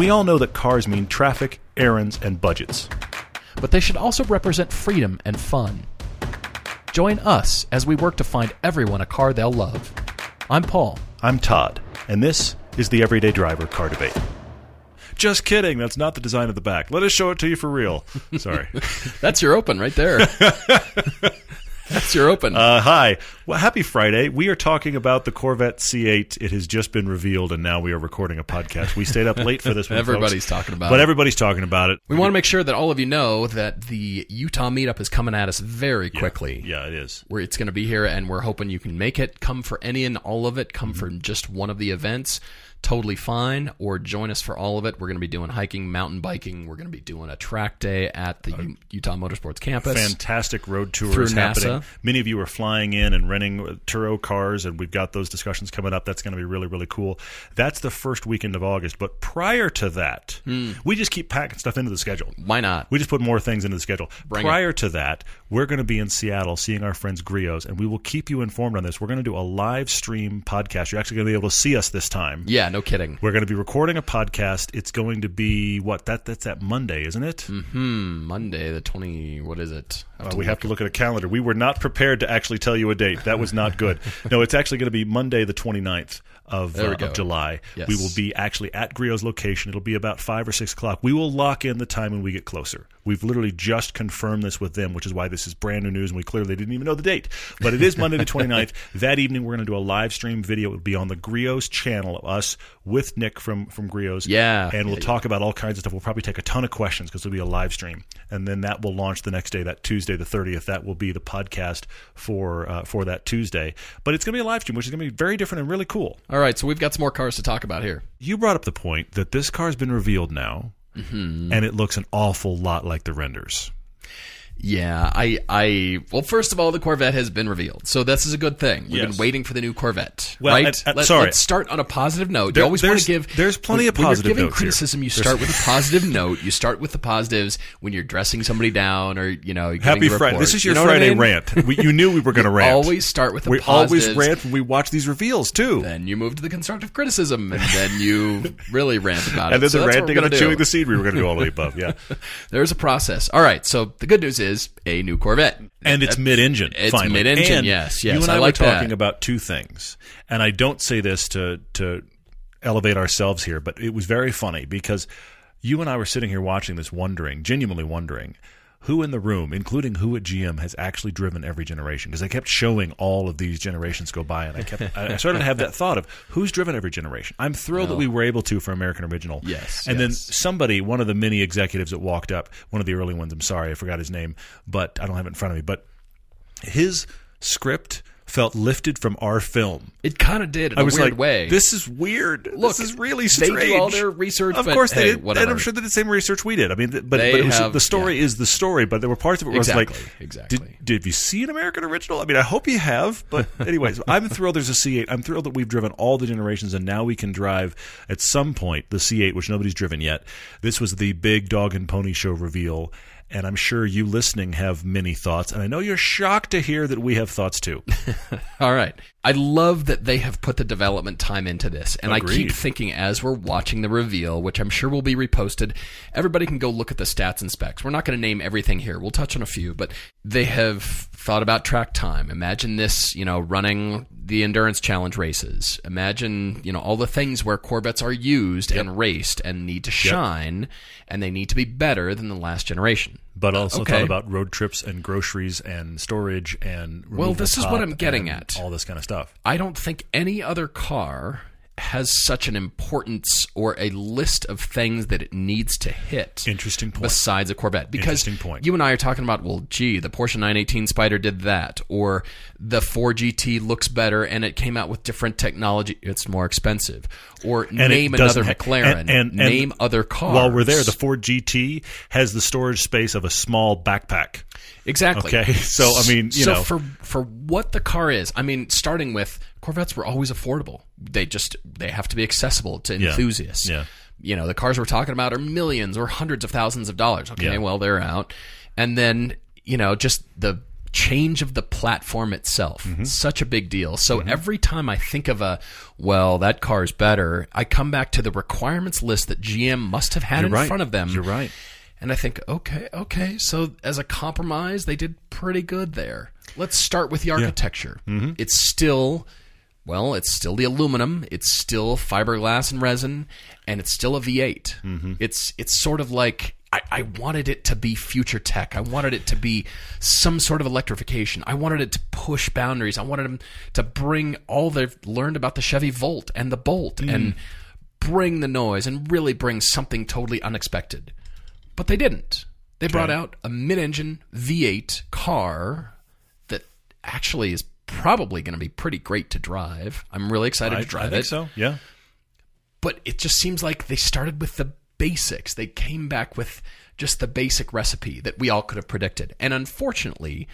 We all know that cars mean traffic, errands, and budgets. But they should also represent freedom and fun. Join us as we work to find everyone a car they'll love. I'm Paul. I'm Todd, and this is the Everyday Driver Car Debate. Just kidding. That's not the design of the back. Let us show it to you for real. Sorry. That's your open right there. That's your open. Uh, hi. Well, happy Friday. We are talking about the Corvette C8. It has just been revealed, and now we are recording a podcast. We stayed up late for this one. Everybody's folks, talking about but it. everybody's talking about it. we want to make sure that all of you know that the Utah meetup is coming at us very quickly. Yeah, it is. Where it's going to be here, and we're hoping you can make it. Come for any and all of it. Come Mm-hmm. for just one of the events. Totally fine. Or join us for all of it. We're going to be doing hiking, mountain biking. We're going to be doing a track day at the U- Utah Motorsports Campus. Fantastic road tours Through happening. Many of you are flying in and renting Turo cars, and we've got those discussions coming up. That's going to be really, really cool. That's the first weekend of August. But prior to that, Hmm. we just keep packing stuff into the schedule. Why not? We just put more things into the schedule. Bring it. Prior to that, we're going to be in Seattle seeing our friends Griot's, and we will keep you informed on this. We're going to do a live stream podcast. You're actually going to be able to see us this time. Yeah, no kidding. We're going to be recording a podcast. It's going to be what that that's that Monday, isn't it? Hmm, Monday the twenty. What is it? I Uh, we have to look at a calendar. We were not prepared to actually tell you a date. That was not good. no, it's actually going to be Monday, the 29th of, uh, of July. Yes. We will be actually at Griot's location. It'll be about 5 or 6 o'clock. We will lock in the time when we get closer. We've literally just confirmed this with them, which is why this is brand new news, and we clearly didn't even know the date. But it is Monday, the 29th. That evening, we're going to do a live stream video. It will be on the Griot's channel of us with Nick from, from Griot's. Yeah. And we'll Yeah, talk about all kinds of stuff. We'll probably take a ton of questions because it'll be a live stream, and then that will launch the next day, that Tuesday, the thirtieth. That will be the podcast for uh, for that Tuesday. But it's going to be a live stream, which is going to be very different and really cool. All right, so we've got some more cars to talk about here. You brought up the point that this car's been revealed now, Mm-hmm. and it looks an awful lot like the renders. Yeah, I, I, well, first of all, the Corvette has been revealed, so this is a good thing. We've Yes. been waiting for the new Corvette, Well, right? and- and- Let, sorry. let's start on a positive note. There- you always want there's- to give. there's plenty when, of when positive you're giving notes here. criticism. You There's- start with a positive note. You start with the positives when you're dressing somebody down, or you know, giving Happy a Friday! report. This is your You know what I Friday mean? rant. We, you knew we were going to rant. Always start with the we always rant when we watch these reveals too. Then you move to the constructive criticism, and then you really rant about it. and then So the ranting and the chewing the scenery. We're going to do all the above. Yeah, There's a process. All right. So the good news is a new Corvette, and it's mid-engine. It's finally. mid-engine, And yes, You and I I, like were that. talking about two things, and I don't say this to to elevate ourselves here, but it was very funny because you and I were sitting here watching this, wondering, genuinely wondering. Who in the room, including who at GM, has actually driven every generation? Because I kept showing all of these generations go by, and I kept I started to have that thought of who's driven every generation. I'm thrilled that we were able to for American Original. Yes, and then somebody, one of the many executives that walked up, one of the early ones, I'm sorry, I forgot his name, but I don't have it in front of me, but his script felt lifted from our film. It kind of did in I a was weird like, way. "This is weird. Look, this is really strange. they do strange." all their research, of course they hey, did, and. I'm sure they did the same research we did. I mean, but, but it was, have- the story yeah. is the story. But there were parts of it where I was like, exactly. Did, did you see an American Original? I mean, I hope you have. But anyways, I'm thrilled there's a C8. I'm thrilled that we've driven all the generations, and now we can drive at some point the C8, which nobody's driven yet. This was the big dog and pony show reveal. And I'm sure you listening have many thoughts, and I know you're shocked to hear that we have thoughts too. All right. I love that they have put the development time into this. And I keep thinking as we're watching the reveal, which I'm sure will be reposted, everybody can go look at the stats and specs. We're not going to name everything here. We'll touch on a few, but they have thought about track time. Imagine this, you know, running the endurance challenge races. Imagine, you know, all the things where Corvettes are used and raced and need to shine and they need to be better than the last generation. But also Okay. thought about road trips and groceries and storage and Well, this is what I'm getting at. all this kind of stuff. I don't think any other car has such an importance or a list of things that it needs to hit. Interesting point. Besides a Corvette, because Interesting point. you and I are talking about, well, gee, the Porsche 918 Spider did that, or the Ford GT looks better and it came out with different technology. It's more expensive, or it name another ha- McLaren, and- and- and name other cars. While we're there, the Ford GT has the storage space of a small backpack. Exactly. Okay, so, I mean, you so know. for for what the car is, I mean, starting with Corvettes were always affordable. They just they have to be accessible to Yeah. enthusiasts. Yeah. You know, the cars we're talking about are millions or hundreds of thousands of dollars. Okay, Yeah. well they're out, and then you know just the change of the platform itself. Mm-hmm. Such a big deal. So mm-hmm. every time I think of a, well, that car's better, I come back to the requirements list that GM must have had in right. front of them. You're right. And I think, okay, okay. So as a compromise, they did pretty good there. Let's start with the architecture. Mm-hmm. It's still, well, it's still the aluminum. It's still fiberglass and resin, and it's still a V8. Mm-hmm. It's it's sort of like I, I wanted it to be future tech. I wanted it to be some sort of electrification. I wanted it to push boundaries. I wanted them to bring all they've learned about the Chevy Volt and the Bolt mm-hmm. and bring the noise and really bring something totally unexpected. But they didn't. They brought out a mid-engine V8 car that actually is probably going to be pretty great to drive. I'm really excited I, to drive I think it. so. Yeah. But it just seems like they started with the basics. They came back with just the basic recipe that we all could have predicted. And unfortunately,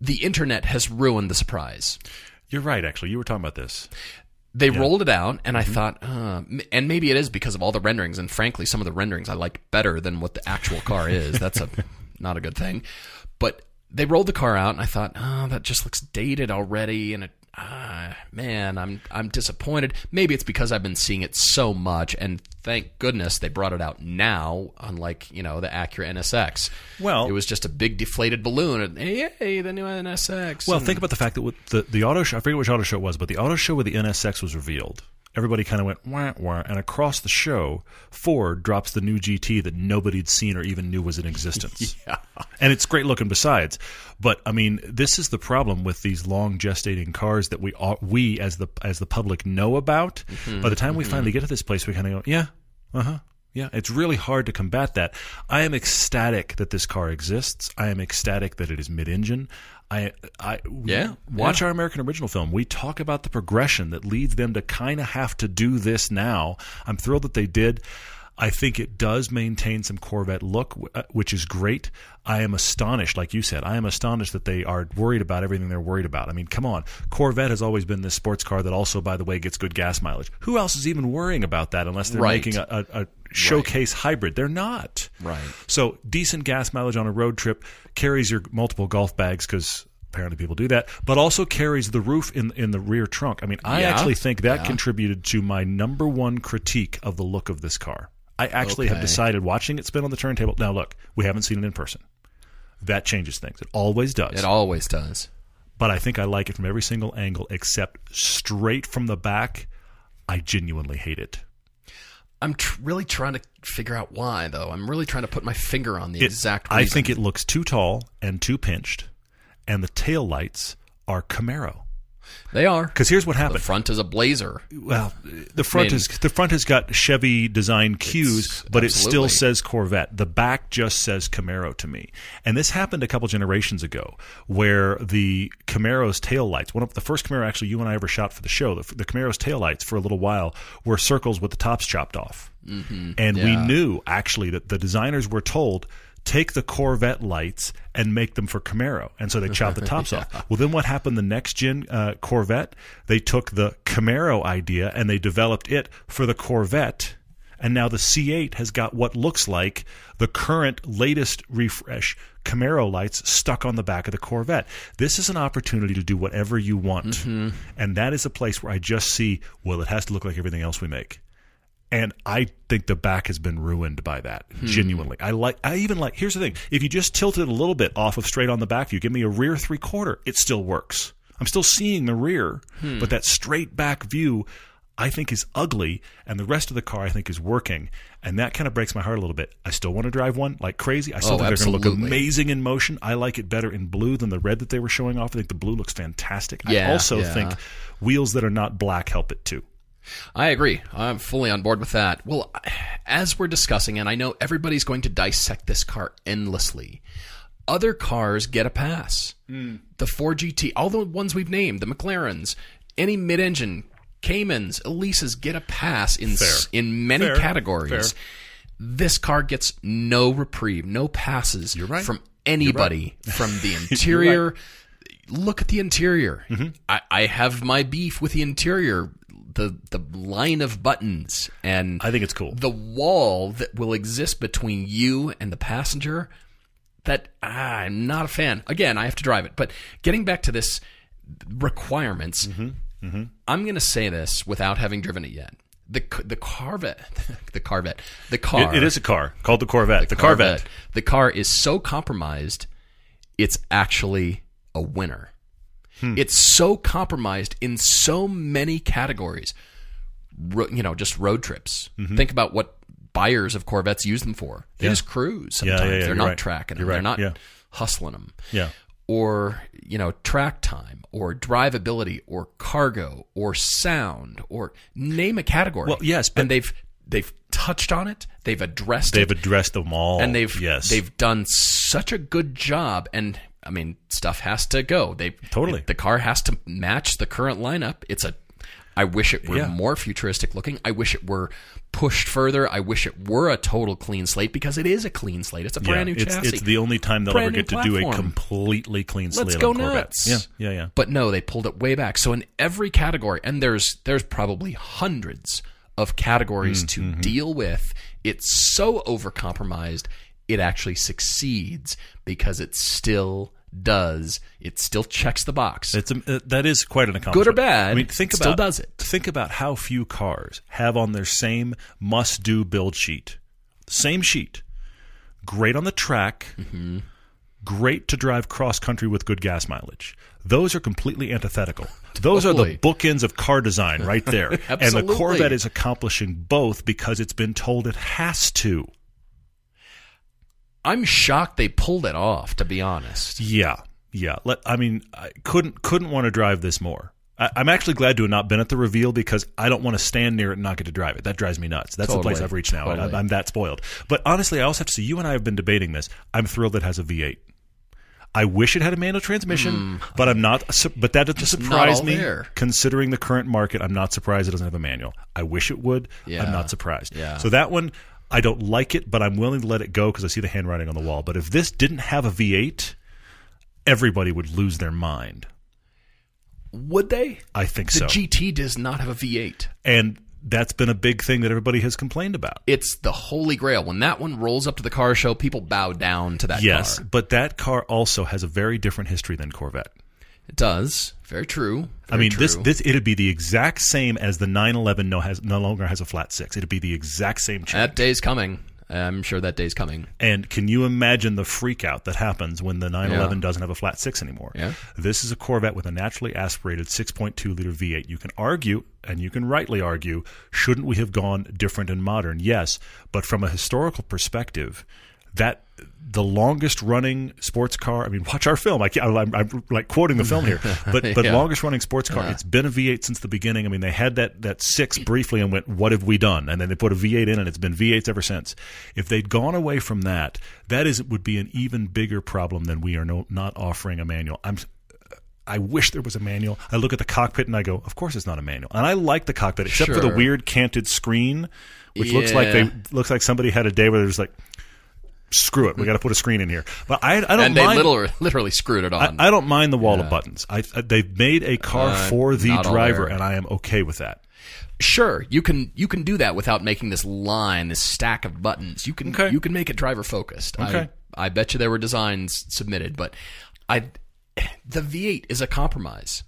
the internet has ruined the surprise. You're right. Actually, you were talking about this. They rolled it out, and I thought, uh, and maybe it is because of all the renderings. And frankly, some of the renderings I like better than what the actual car is. That's a not a good thing. But they rolled the car out, and I thought, oh, that just looks dated already, and it, ah, man, I'm I'm disappointed. Maybe it's because I've been seeing it so much, and thank goodness they brought it out now, unlike you know the Acura NSX. Well- it was just a big deflated balloon, and hey, the new NSX. Well, and- think about the fact that the the auto show. I forget which auto show it was, but the auto show where the NSX was revealed. Everybody kind of went wah wah, and across the show, Ford drops the new GT that nobody'd seen or even knew was in existence. yeah. and it's great looking besides. But I mean, this is the problem with these long gestating cars that we all, we as the as the public know about. By the time we finally get to this place, we kind of go, yeah, uh huh. Yeah, it's really hard to combat that. I am ecstatic that this car exists. I am ecstatic that it is mid-engine. I, I Yeah, watch yeah. our American original film. We talk about the progression that leads them to kind of have to do this now. I'm thrilled that they did. I think it does maintain some Corvette look, uh, which is great. I am astonished, like you said, I am astonished that they are worried about everything they're worried about. I mean, come on. Corvette has always been this sports car that also, by the way, gets good gas mileage. Who else is even worrying about that unless they're Right. making a, a, a showcase hybrid? They're not. Right. So decent gas mileage on a road trip carries your multiple golf bags because apparently people do that, but also carries the roof in in the rear trunk. I mean, I Yeah. actually think that Yeah. contributed to my number one critique of the look of this car. I actually have decided watching it spin on the turntable. Now look, we haven't seen it in person. That changes things. It always does. It always does. but I think I like it from every single angle except straight from the back. I genuinely hate it. I'm tr- really trying to figure out why, though. I'm really trying to put my finger on the It- exact. I think it looks too tall and too pinched, and the tail lights are Camaro. They are. Because here's what The happened. front is a Blazer. Well, the front mean- is the front has got Chevy design cues, but it still says Corvette. The back just says Camaro to me. And this happened a couple generations ago, where the Camaro's tail lights. one of the first Camaro actually you and I ever shot for the show, the, the Camaro's taillights for a little while were circles with the tops chopped off. Mm-hmm. And we knew actually that the designers were told. Take the Corvette lights and make them for Camaro, and so they chopped the tops off. Well, then what happened? The next gen uh, Corvette, they took the Camaro idea and they developed it for the Corvette, and now the C8 has got what looks like the current latest refresh Camaro lights stuck on the back of the Corvette. This is an opportunity to do whatever you want, and that is a place where I just see well, it has to look like everything else we make. And I think the back has been ruined by that. Hmm. Genuinely, I like. I even like. Here's the thing: if you just tilt it a little bit off of straight on the back view, give me a rear three quarter, it still works. I'm still seeing the rear, hmm. but that straight back view, I think is ugly, and the rest of the car I think is working, and that kind of breaks my heart a little bit. I still want to drive one like crazy. I still Oh, think they're going to look amazing in motion. I like it better in blue than the red that they were showing off. I think the blue looks fantastic. I also yeah. think wheels that are not black help it too. I agree. I'm fully on board with that. Well, as we're discussing, and I know everybody's going to dissect this car endlessly, other cars get a pass. Hmm. The Ford GT, all the ones we've named, the McLarens, any mid engine, Caymans, Elises get a pass in, s- in many Fair. categories. Fair. This car gets no reprieve, no passes You're right. from anybody from the interior. Look at the interior. Mm-hmm. I, I have my beef with the interior. The the line of buttons and I think it's cool. the wall that will exist between you and the passenger. that ah, I'm not a fan. Again, I have to drive it. But getting back to this requirements, Mm-hmm. I'm going to say this without having driven it yet. The the Corvette, the Corvette, the car. It, it is a car called the Corvette. The, Corvette. The car is so compromised, it's actually a winner. Hmm. It's so compromised in so many categories. Ro- you know, just road trips. Mm-hmm. Think about what buyers of Corvettes use them for. They just cruise Yeah, yeah, sometimes. yeah, They're not right. tracking them. They're not yeah. hustling them. Yeah. Or, you know, track time or drivability or cargo or sound or name a category. Well, yes, but- and they've they've touched on it. They've addressed They've it addressed them all. and they've yes. they've done such a good job and I mean stuff has to go. They Totally. the car has to match the current lineup. It's a I wish it were Yeah. more futuristic looking. I wish it were pushed further. I wish it were a total clean slate because it is a clean slate. It's a brand yeah, new it's, chassis. it's the only time they'll Brand ever get to do a completely clean slate Let's go nuts. Yeah, yeah, yeah. But no, they pulled it way back. So in every category, and there's there's probably hundreds of categories mm, to mm-hmm. deal with. It's so overcompromised, it actually succeeds because it still does. It still checks the box. It's a, uh, that is quite an accomplishment. Good or bad, I mean, think it still about does it. Think about how few cars have on their same must-do build sheet, same sheet, great on the track, Mm-hmm. great to drive cross country with good gas mileage. Those are completely antithetical. Those are the bookends of car design right there. and the Corvette is accomplishing both because it's been told it has to. I'm shocked they pulled it off. To be honest, Yeah, yeah. Let, I mean, I couldn't couldn't want to drive this more. I, I'm actually glad to have not been at the reveal because I don't want to stand near it and not get to drive it. That drives me nuts. That's the place I've reached now. Totally. I'm, I'm that spoiled. But honestly, I also have to say, you and I have been debating this. I'm thrilled it has a V8. I wish it had a manual transmission, hmm. but I'm not. But that doesn't surprise me. there. Considering the current market, I'm not surprised it doesn't have a manual. I wish it would. Yeah. I'm not surprised. Yeah. So that one, I don't like it, but I'm willing to let it go because I see the handwriting on the wall. But if this didn't have a V8, everybody would lose their mind. would they? I think The so. The GT does not have a V8. and that's been a big thing that everybody has complained about. It's the holy grail. When that one rolls up to the car show, people bow down to that Yes, car. but that car also has a very different history than Corvette. It does. Very true. I Very mean, this true. this it'd be the exact same as the 911 no has no longer has a flat six. It'd be the exact same change. that day's coming. I'm sure that day's coming. And can you imagine the freak out that happens when the 911 Yeah. doesn't have a flat six anymore? Yeah. This is a Corvette with a naturally aspirated 6.2 liter V8. You can argue, and you can rightly argue, shouldn't we have gone different and modern? Yes, but from a historical perspective, that the longest running sports car. I mean, watch our film. I can't, I'm, I'm like quoting the film here, but but Yeah. longest running sports car. Uh-huh. It's been a V8 since the beginning. I mean, they had that that six briefly and went, "What have we done?" And then they put a V8 in, and it's been V8s ever since. If they'd gone away from that, that is would be an even bigger problem than we are no, not offering a manual. I'm. I wish there was a manual. I look at the cockpit and I go, "Of course, it's not a manual." And I like the cockpit, except for the weird canted screen, which looks like they looks like somebody had a day where there's like, "Screw it, we got to put a screen in here." But I, I don't And they mind. literally, literally screwed it on. I don't mind the wall of buttons. I, I- they've made a car Uh, for the driver, and I am okay with that. sure, you can you can do that without making this line, this stack of buttons. You can Okay. you can make it driver focused. Okay. I, I bet you there were designs submitted, but I the V8 is a compromise.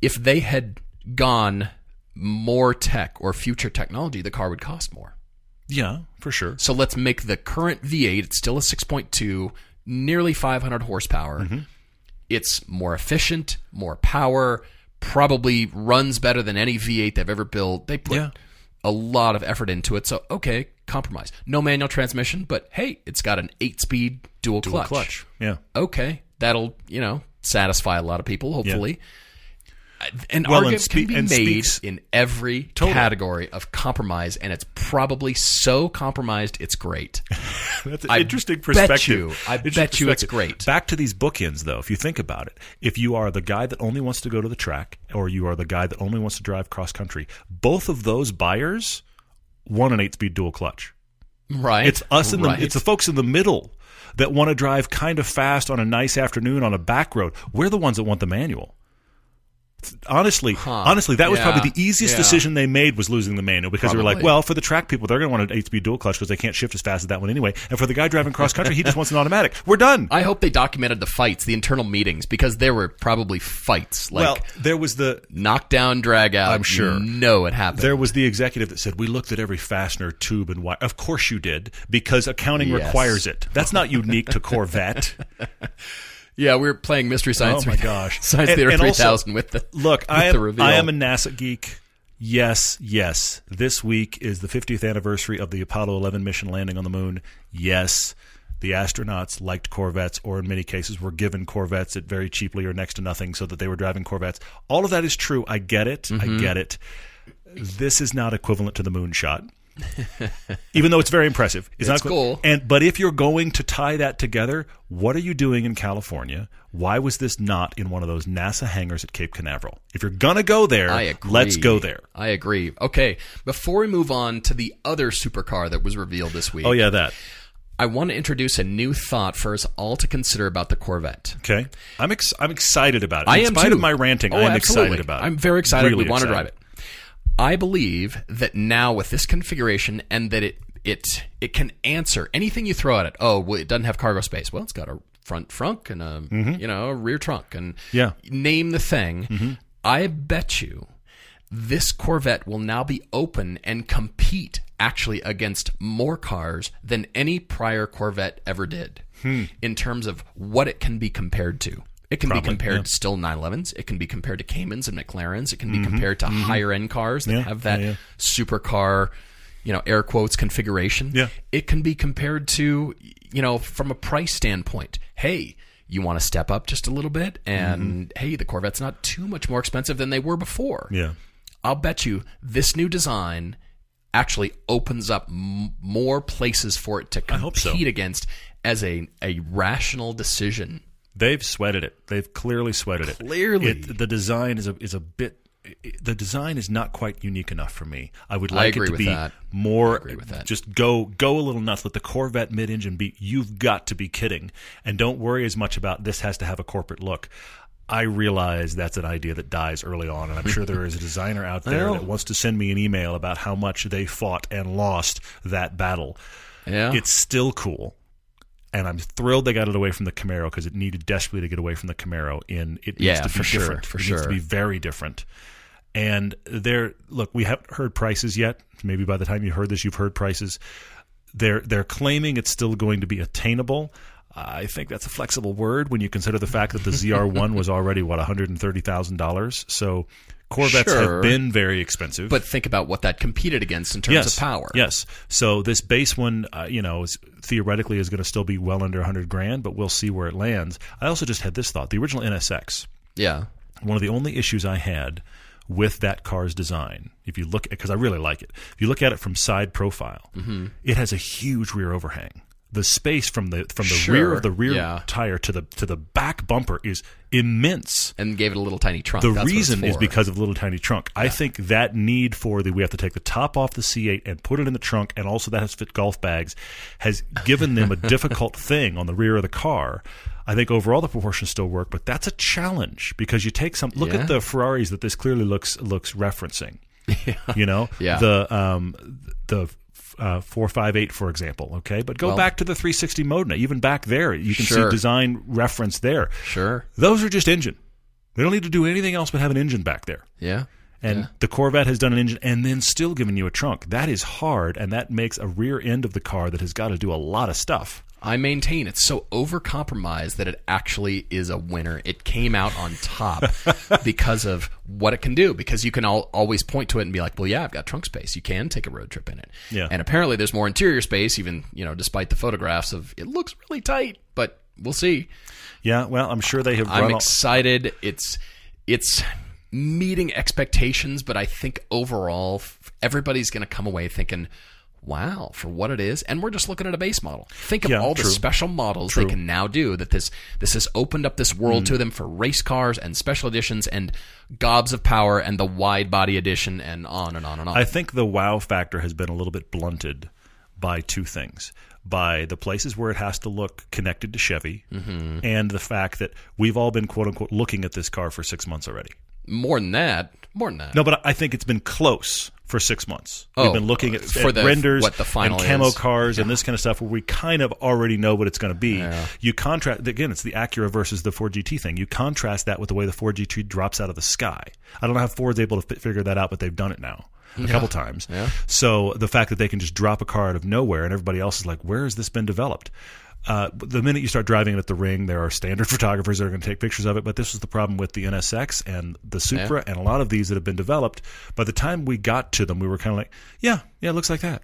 If they had gone more tech or future technology, the car would cost more. Yeah, for sure. So let's make the current V8, it's still a 6.2, nearly 500 horsepower. Mm-hmm. It's more efficient, more power, probably runs better than any V8 they've ever built. They put Yeah. a lot of effort into it. So, okay, compromise. No manual transmission, but hey, it's got an 8-speed dual, Dual clutch. clutch. Yeah. Okay, that'll, you know, satisfy a lot of people, hopefully. An Well, and argument spe- can be and made speaks- in every Totally. category of compromise, and it's probably so compromised it's great. That's an I interesting bet perspective. you- I Interesting bet you it's great. Back to these bookends, though, if you think about it, if you are the guy that only wants to go to the track, or you are the guy that only wants to drive cross country, both of those buyers want an eight-speed dual clutch. Right? It's us in the right. it's the folks in the middle that want to drive kind of fast on a nice afternoon on a back road. We're the ones that want the manual. Honestly, honestly, that was Yeah. probably the easiest Yeah. decision they made was losing the manual because they were like, well, for the track people, they're going to want an eight-speed dual clutch because they can't shift as fast as that one anyway. And for the guy driving cross country, he just wants an automatic. We're done. I hope they documented the fights, the internal meetings, because there were probably fights like well, there was the knockdown, drag out. I'm sure. No, it happened. there was the executive that said we looked at every fastener, tube, and wire. Of course you did because accounting Yes. requires it. That's not unique to Corvette. yeah, we were playing Mystery Science. Oh my gosh. Science And- Theater and also- 3000 with the Look, with I the am, reveal. I am a NASA geek. Yes, yes. This week is the 50th anniversary of the Apollo 11 mission landing on the moon. Yes, the astronauts liked Corvettes, or in many cases were given Corvettes at very cheaply or next to nothing, so that they were driving Corvettes. All of that is true. I get it. Mm-hmm. I get it. This is not equivalent to the moonshot. Even though it's very impressive, it's, not It's cool. And but if you're going to tie that together, what are you doing in California? Why was this not in one of those NASA hangars at Cape Canaveral? If you're gonna go there, I agree. let's go there. I agree. Okay, before we move on to the other supercar that was revealed this week, Oh yeah, that. I want to introduce a new thought for us all to consider about the Corvette. Okay, I'm ex- I'm excited about it. I am spite too. of my ranting, Oh, I'm absolutely. excited about it. I'm very excited. Really we want to drive it. I believe that now with this configuration and that it it it can answer anything you throw at it. Oh, well, it doesn't have cargo space. Well, it's got a front trunk and a you know a rear trunk and Mm-hmm. Yeah. Mm-hmm. name the thing. I bet you this Corvette will now be open and compete actually against more cars than any prior Corvette ever did Hmm. in terms of what it can be compared to. It can be compared to still 911s. It can be compared to Caymans and McLarens. It can be compared to higher end cars that Mm-hmm. Yeah, have that yeah, yeah. supercar, you know, air quotes configuration. Yeah. It can be compared to, you know, from a price standpoint. Hey, you want to step up just a little bit, and hey, the Corvette's not too much more expensive than they were before. Mm-hmm. Yeah. I'll bet you this new design actually opens up m- more places for it to compete so. against as a, a rational decision. They've sweated it. They've clearly sweated it. Clearly. it, the design is a is a bit. it- the design is not quite unique enough for me. I would I like agree it to be that. more. agree with that. Just go go a little nuts. Let the Corvette mid-engine be. You've got to be kidding, and don't worry as much about this has to have a corporate look. I realize that's an idea that dies early on, and I'm sure there is a designer out there that wants to send me an email about how much they fought and lost that battle. Yeah. It's still cool, and I'm thrilled they got it away from the Camaro because it needed desperately to get away from the Camaro. In it needs Yeah, to be for sure, different. for it needs to be very different. And there, look, we haven't heard prices yet. Maybe by the time you heard this, you've heard prices. They're they're claiming it's still going to be attainable. I think that's a flexible word when you consider the fact that the ZR1 was already what one hundred and thirty thousand dollars. So Corvettes Sure. have been very expensive. but think about what that competed against in terms yes, of power. Yes. So this base one, uh, you know, is, theoretically is going to still be well under 100 grand, but we'll see where it lands. I also just had this thought: the original NSX. Yeah. One of the only issues I had with that car's design, if you look, because I really like it. If you look at it from side profile, Mm-hmm. it has a huge rear overhang. The space from the from the Sure, rear of the rear yeah. tire to the to the back bumper is immense. And gave it a little tiny trunk. The That's reason is because of little tiny trunk. I think that need for the we have to take the top off the C8 and put it in the trunk, and also that has fit golf bags, has given them a difficult thing on the rear of the car. I think overall the proportions still work, but that's a challenge because you take some look Yeah. at the Ferraris that this clearly looks looks referencing. You know, Yeah. the um the. Uh, 458 for example okay but go Well- back to the 360 modena even back there you can Sure. see design reference there Sure. those are just engine they don't need to do anything else but have an engine back there Yeah. and the Corvette has done an engine and then still given you a trunk. That is hard, and that makes a rear end of the car that has got to do a lot of stuff. I maintain it's so overcompromised that it actually is a winner. It came out on top because of what it can do. Because you can all, always point to it and be like, "Well, yeah, I've got trunk space. You can take a road trip in it." Yeah. And apparently, there's more interior space, even you know, despite the photographs of it looks really tight. But we'll see. Yeah, well, I'm sure they have I'm run. all- excited. It's it's meeting expectations, but I think overall, everybody's going to come away thinking, "Wow, for what it is." And we're just looking at a base model. Think of Yeah, all true. the special models True. they can now do. That this this has opened up this world Mm. to them for race cars and special editions and gobs of power and the wide body edition and on and on and on. I think the wow factor has been a little bit blunted by two things. By the places where it has to look connected to Chevy, Mm-hmm. and the fact that we've all been quote unquote looking at this car for six months already. more than that. More than that. No, but I think it's been close for six months. Oh, We've been oh, looking uh, at, for at the- renders what the final and camo is. cars and this kind of stuff where we kind of already know what it's going to be. You contrast again, it's the Acura versus the Ford GT thing. You contrast that with the way the Ford GT drops out of the sky. I don't know how Ford's able to fi- figure that out, but they've done it now. A couple times. Yeah. So the fact that they can just drop a car out of nowhere and everybody else is like, where has this been developed? Uh, the minute you start driving it at the ring, there are standard photographers that are going to take pictures of it. But this was the problem with the NSX and the Supra and a lot of these that have been developed. By the time we got to them, we were kind of like, yeah, yeah, it looks like that.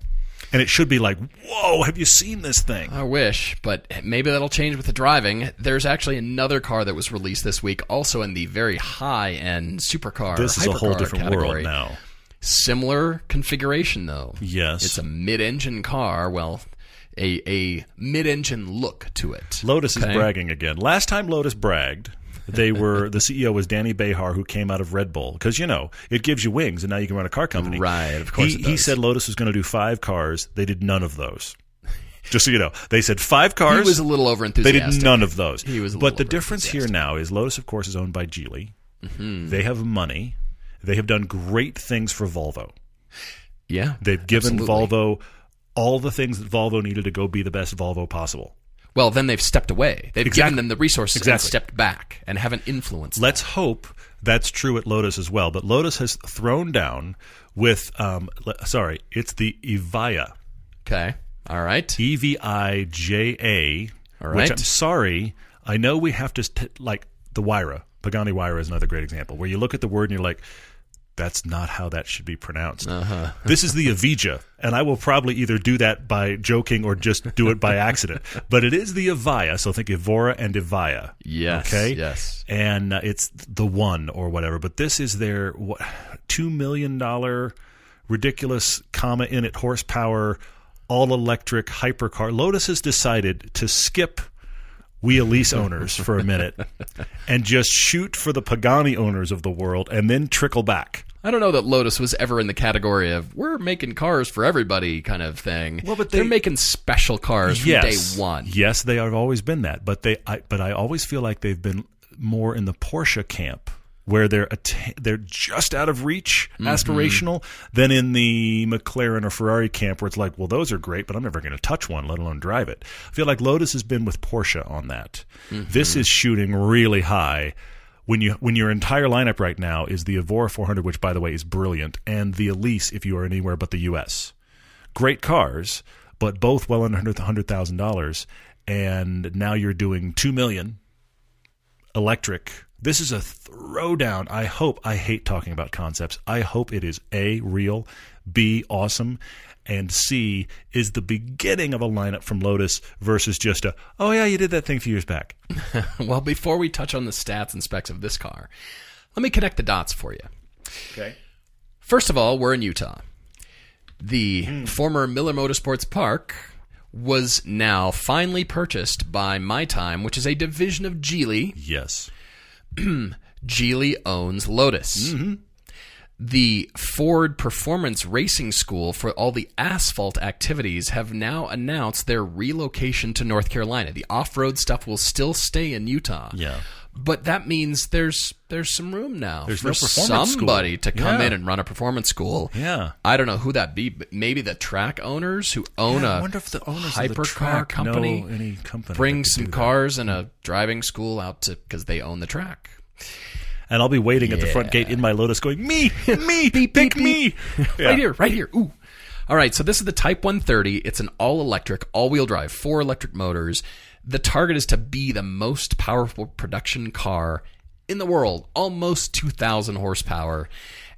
And it should be like, whoa, have you seen this thing? I wish, but maybe that'll change with the driving. There's actually another car that was released this week, also in the very high end supercar. this is a whole different category. world now. Similar configuration, though. Yes. It's a mid-engine car. Well, a a mid-engine look to it. Lotus is bragging again. Last time Lotus bragged, they were the CEO was Dany Bahar, who came out of Red Bull because you know it gives you wings, and now you can run a car company. Right, of course He, it he said Lotus was going to do five cars. They did none of those. Just so you know, they said five cars. He cars. was a little over they did none of those. He was a but the difference here now is Lotus, of course, is owned by Geely. Mm-hmm. They have money. They have done great things for Volvo. Yeah, They've given absolutely. Volvo all the things that Volvo needed to go be the best Volvo possible. Well, then they've stepped away. They've Exactly. given them the resources and Exactly. stepped back and haven't influenced. Let's hope that's true at Lotus as well. But Lotus has thrown down with, um, le- sorry, it's the Evija, Okay. All right. E V I J A. All right. Which. I'm sorry, I know we have to t- like the Huayra. Pagani Huayra is another great example where you look at the word and you're like, that's not how that should be pronounced. Uh-huh. This is the Evija, and I will probably either do that by joking or just do it by accident. But it is the Evija, so think Evora and Evija. Yes. Okay. Yes. and uh, it's the one or whatever. But this is their what, two million dollar ridiculous comma in it horsepower all electric hypercar. Lotus has decided to skip wheel Elise owners for a minute and just shoot for the Pagani owners of the world and then trickle back. I don't know that Lotus was ever in the category of we're making cars for everybody kind of thing. Well, but they're making special cars from yes, day one. Yes, they have always been that, but they. I, but I always feel like they've been more in the Porsche camp, where they're atta- they're just out of reach, Mm-hmm. aspirational, than in the McLaren or Ferrari camp, where it's like, well, those are great, but I'm never going to touch one, let alone drive it. I feel like Lotus has been with Porsche on that. Mm-hmm. This is shooting really high. When you when your entire lineup right now is the Evora 400, which by the way is brilliant, and the Elise, if you are anywhere but the U.S great cars, but both well under hundred thousand dollars. And now you're doing two million electric. This is a throwdown. I hope. I hate talking about concepts. I hope it is a real, b awesome, and c is the beginning of a lineup from Lotus versus just a oh yeah you did that thing a few years back. well, before we touch on the stats and specs of this car, let me connect the dots for you. Okay. First of all, we're in Utah. The Hmm. former Miller Motorsports Park was now finally purchased by Mitime, which is a division of Geely. Yes. Geely owns Lotus. Mm-hmm. The Ford Performance Racing School for all the asphalt activities have now announced their relocation to North Carolina. The off-road stuff will still stay in Utah. Yeah. But that means there's there's some room now There's for no performance school. somebody to come Yeah. in and run a performance school. Yeah. I don't know who that be, but maybe the track owners who own Yeah, I a wonder if the owners of the hypercar company any company bring some cars and a driving school out to because they own the track. And I'll be waiting at the front gate in my Lotus, going me, me, pick me. Yeah. Right here, right here. Ooh. All right, so this is the Type 130. It's an all electric, all wheel drive, four electric motors. The target is to be the most powerful production car in the world, almost 2,000 horsepower.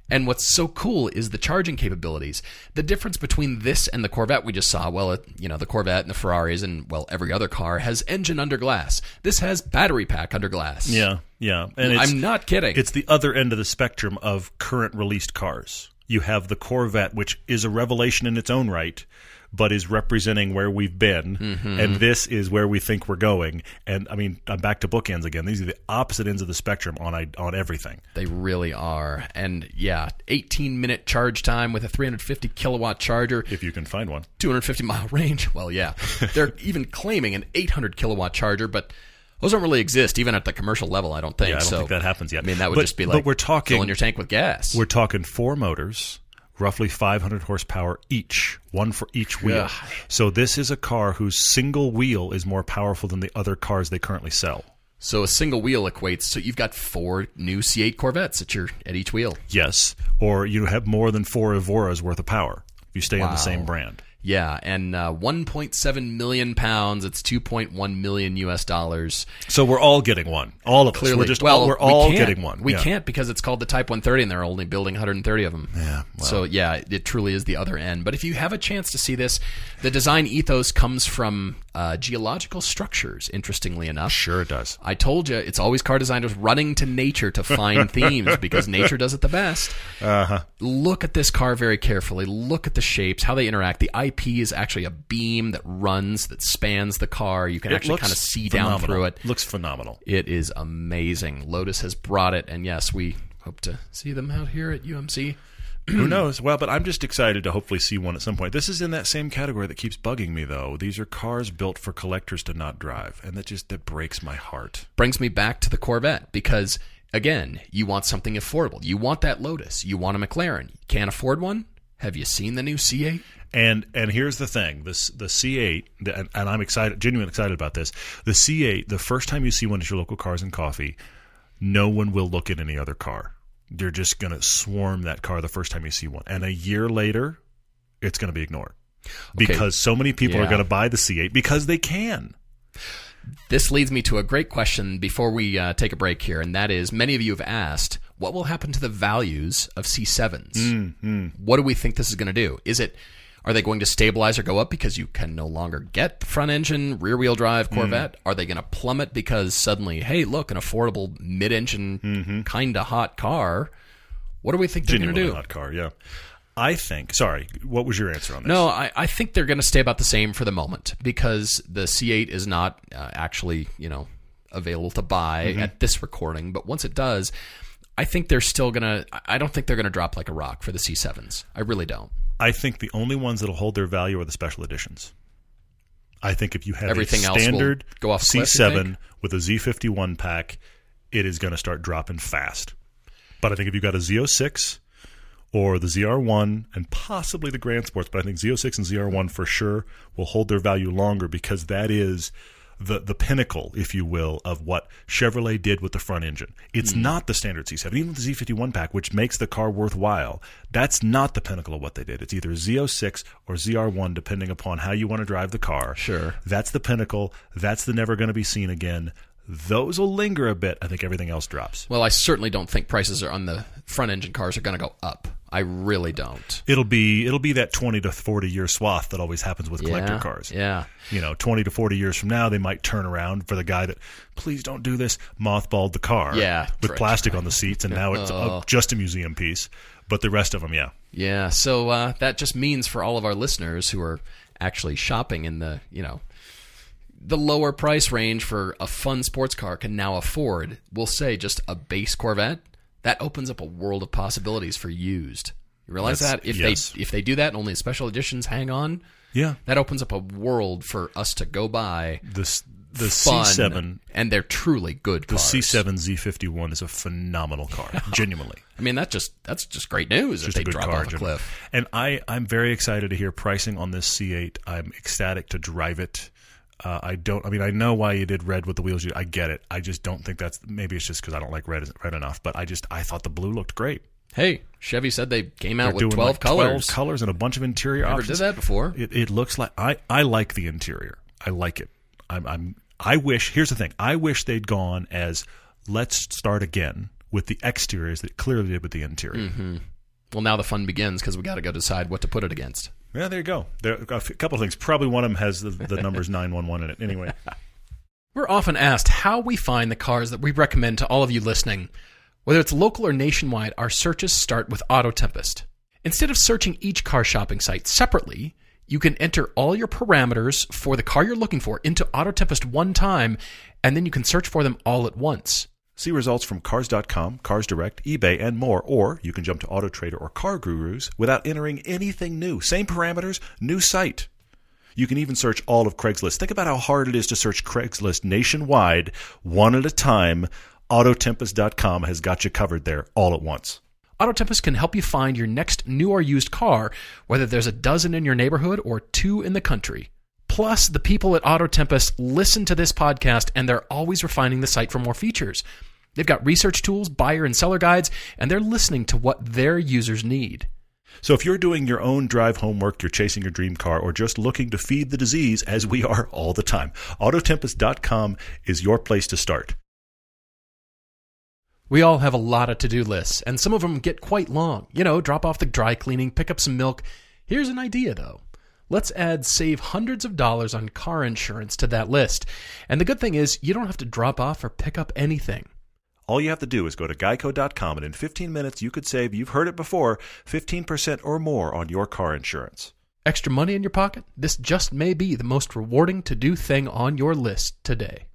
And what's so cool is the charging capabilities. The difference between this and the Corvette we just saw, well, it, you know, the Corvette and the Ferraris and, well, every other car has engine under glass. This has battery pack under glass. Yeah, yeah. And I'm not kidding. It's the other end of the spectrum of current released cars. You have the Corvette, which is a revelation in its own right, but is representing where we've been, Mm-hmm. and this is where we think we're going. And I mean, I'm back to bookends again. These are the opposite ends of the spectrum on on everything. They really are. And yeah, 18 minute charge time with a 350 kilowatt charger, If you can find one, 250 mile range. Well, yeah. They're even claiming an 800 kilowatt charger, but Those don't really exist even at the commercial level. I don't think. Yeah, I don't so think that happens yet. I mean, that would But- just be but like we're talking- filling your tank with gas. We're talking four motors, roughly 500 horsepower each, one for each wheel. Ugh. So this is a car whose single wheel is more powerful than the other cars they currently sell. So a single wheel equates. So you've got four new C8 Corvettes at your at each wheel. Yes, or you have more than four Evoras worth of power if you stay on the same brand. Yeah, and uh, 1.7 million pounds. It's 2.1 million U.S. dollars. So we're all getting one. All of us. Clearly, We're just well, all, we're all can't. getting one. We Yeah. can't because it's called the Type 130, and they're only building 130 of them. Yeah. So yeah, it truly is the other end. But if you have a chance to see this, the design ethos comes from uh, geological structures. Interestingly enough, Sure it does. I told you, it's always car designers running to nature to find themes because nature does it the best. Uh-huh. Look at this car very carefully. Look at the shapes, how they interact. The IP is actually a beam that runs, that spans the car. You can It actually kind of see down through it. Looks phenomenal. It is amazing. Lotus has brought it, and yes, we hope to see them out here at UMC. Who knows? Well, but I'm just excited to hopefully see one at some point. This is in that same category that keeps bugging me, though. These are cars built for collectors to not drive, and that just that breaks my heart. brings me back to the Corvette because again, you want something affordable. You want that Lotus. You want a McLaren. Can't afford one? Have you seen the new C8? And and here's the thing: this the C8, the, and, and I'm excited, genuinely excited about this. The C8, the first time you see one at your local Cars and Coffee, no one will look at any other car. They're just going to swarm that car the first time you see one, and a year later, it's going to be ignored because so many people are going to buy the C8 because they can. This leads me to a great question before we uh, take a break here, and that is many of you have asked, what will happen to the values of C7s? What do we think this is going to do? Is it are they going to stabilize or go up because you can no longer get the front engine rear wheel drive Corvette? Are they going to plummet because suddenly, hey, look, an affordable mid engine kind of hot car? What do we think they're going to do? hot car, yeah. I think. Sorry, what was your answer on this? No, I, I think they're going to stay about the same for the moment because the C8 is not uh, actually, you know, available to buy Mm-hmm. at this recording. But once it does, I think they're still going to. I don't think they're going to drop like a rock for the C7s. I really don't. I think the only ones that'll hold their value are the special editions. I think if you have Everything a standard go off C7 think? with a Z51 pack, it is going to start dropping fast. But I think if you've got a Z06 or the ZR1 and possibly the Grand Sports, but I think Z06 and ZR1 for sure will hold their value longer because that is the the pinnacle, if you will, of what Chevrolet did with the front engine. It's Hmm. not the standard C7, even with the Z51 pack, which makes the car worthwhile. That's not the pinnacle of what they did. It's either Z06 or ZR1, depending upon how you want to drive the car. Sure. That's the pinnacle. That's the never going to be seen again. Those will linger a bit. I think everything else drops. Well, I certainly don't think prices are on the front engine cars are going to go up. I really don't. It'll be it'll be that twenty to forty year swath that always happens with collector yeah, cars. Yeah. You know, twenty to forty years from now, they might turn around for the guy that please don't do this mothballed the car. Yeah, with plastic on the seats, and now it's Oh. uh, just a museum piece. But the rest of them, yeah, Yeah, so uh, that just means for all of our listeners who are actually shopping in the, you know, the lower price range for a fun sports car can now afford, we'll say just a base Corvette, that opens up a world of possibilities for used. You realize That's- that if yes. they if they do that and only special editions hang on, yeah. that opens up a world for us to go buy This the C7, and they're truly good the. C7 Z51 is a phenomenal car, genuinely. I mean, that just that's just great news if just a they drop car. off a cliff. And I, I'm very excited to hear pricing on this C8. I'm ecstatic to drive it. Uh, I don't. I mean, I know why you did red with the wheels. You, I get it. I just don't think that's. Maybe it's just because I don't like red red enough. But I just I thought the blue looked great. Hey, Chevy said they came out They're with twelve like colors. 12 colors and a bunch of interior Never options. did that before. It, it looks like I, I like the interior. I like it. I'm, I'm I wish. Here's the thing. I wish they'd gone as let's start again with the exteriors that clearly did with the interior. Well, now the fun begins because we got to go decide what to put it against. Yeah, there you go. There a f- couple of things. Probably one of them has the, the numbers nine one one in it. Anyway, We're often asked how we find the cars that we recommend to all of you listening. Whether it's local or nationwide, our searches start with Auto Tempest. Instead of searching each car shopping site separately, you can enter all your parameters for the car you're looking for into Auto Tempest one time, and then you can search for them all at once. See results from Cars.com, Cars Direct, eBay, and more. Or you can jump to Auto Trader or Car Gurus without entering anything new. Same parameters, new site. You can even search all of Craigslist. Think about how hard it is to search Craigslist nationwide, one at a time. Autotempest.com has got you covered there all at once. Autotempest can help you find your next new or used car, whether there's a dozen in your neighborhood or two in the country. Plus, the people at Autotempest listen to this podcast and they're always refining the site for more features. They've got research tools, buyer and seller guides, and they're listening to what their users need. So if you're doing your own drive homework, you're chasing your dream car, or just looking to feed the disease, as we are all the time, Autotempest.com is your place to start. We all have a lot of to do lists, and some of them get quite long. You know, drop off the dry cleaning, pick up some milk. Here's an idea, though. Let's add save hundreds of dollars on car insurance to that list. And the good thing is, you don't have to drop off or pick up anything. All you have to do is go to geico.com, and in 15 minutes, you could save, you've heard it before, 15% or more on your car insurance. Extra money in your pocket? This just may be the most rewarding to do thing on your list today.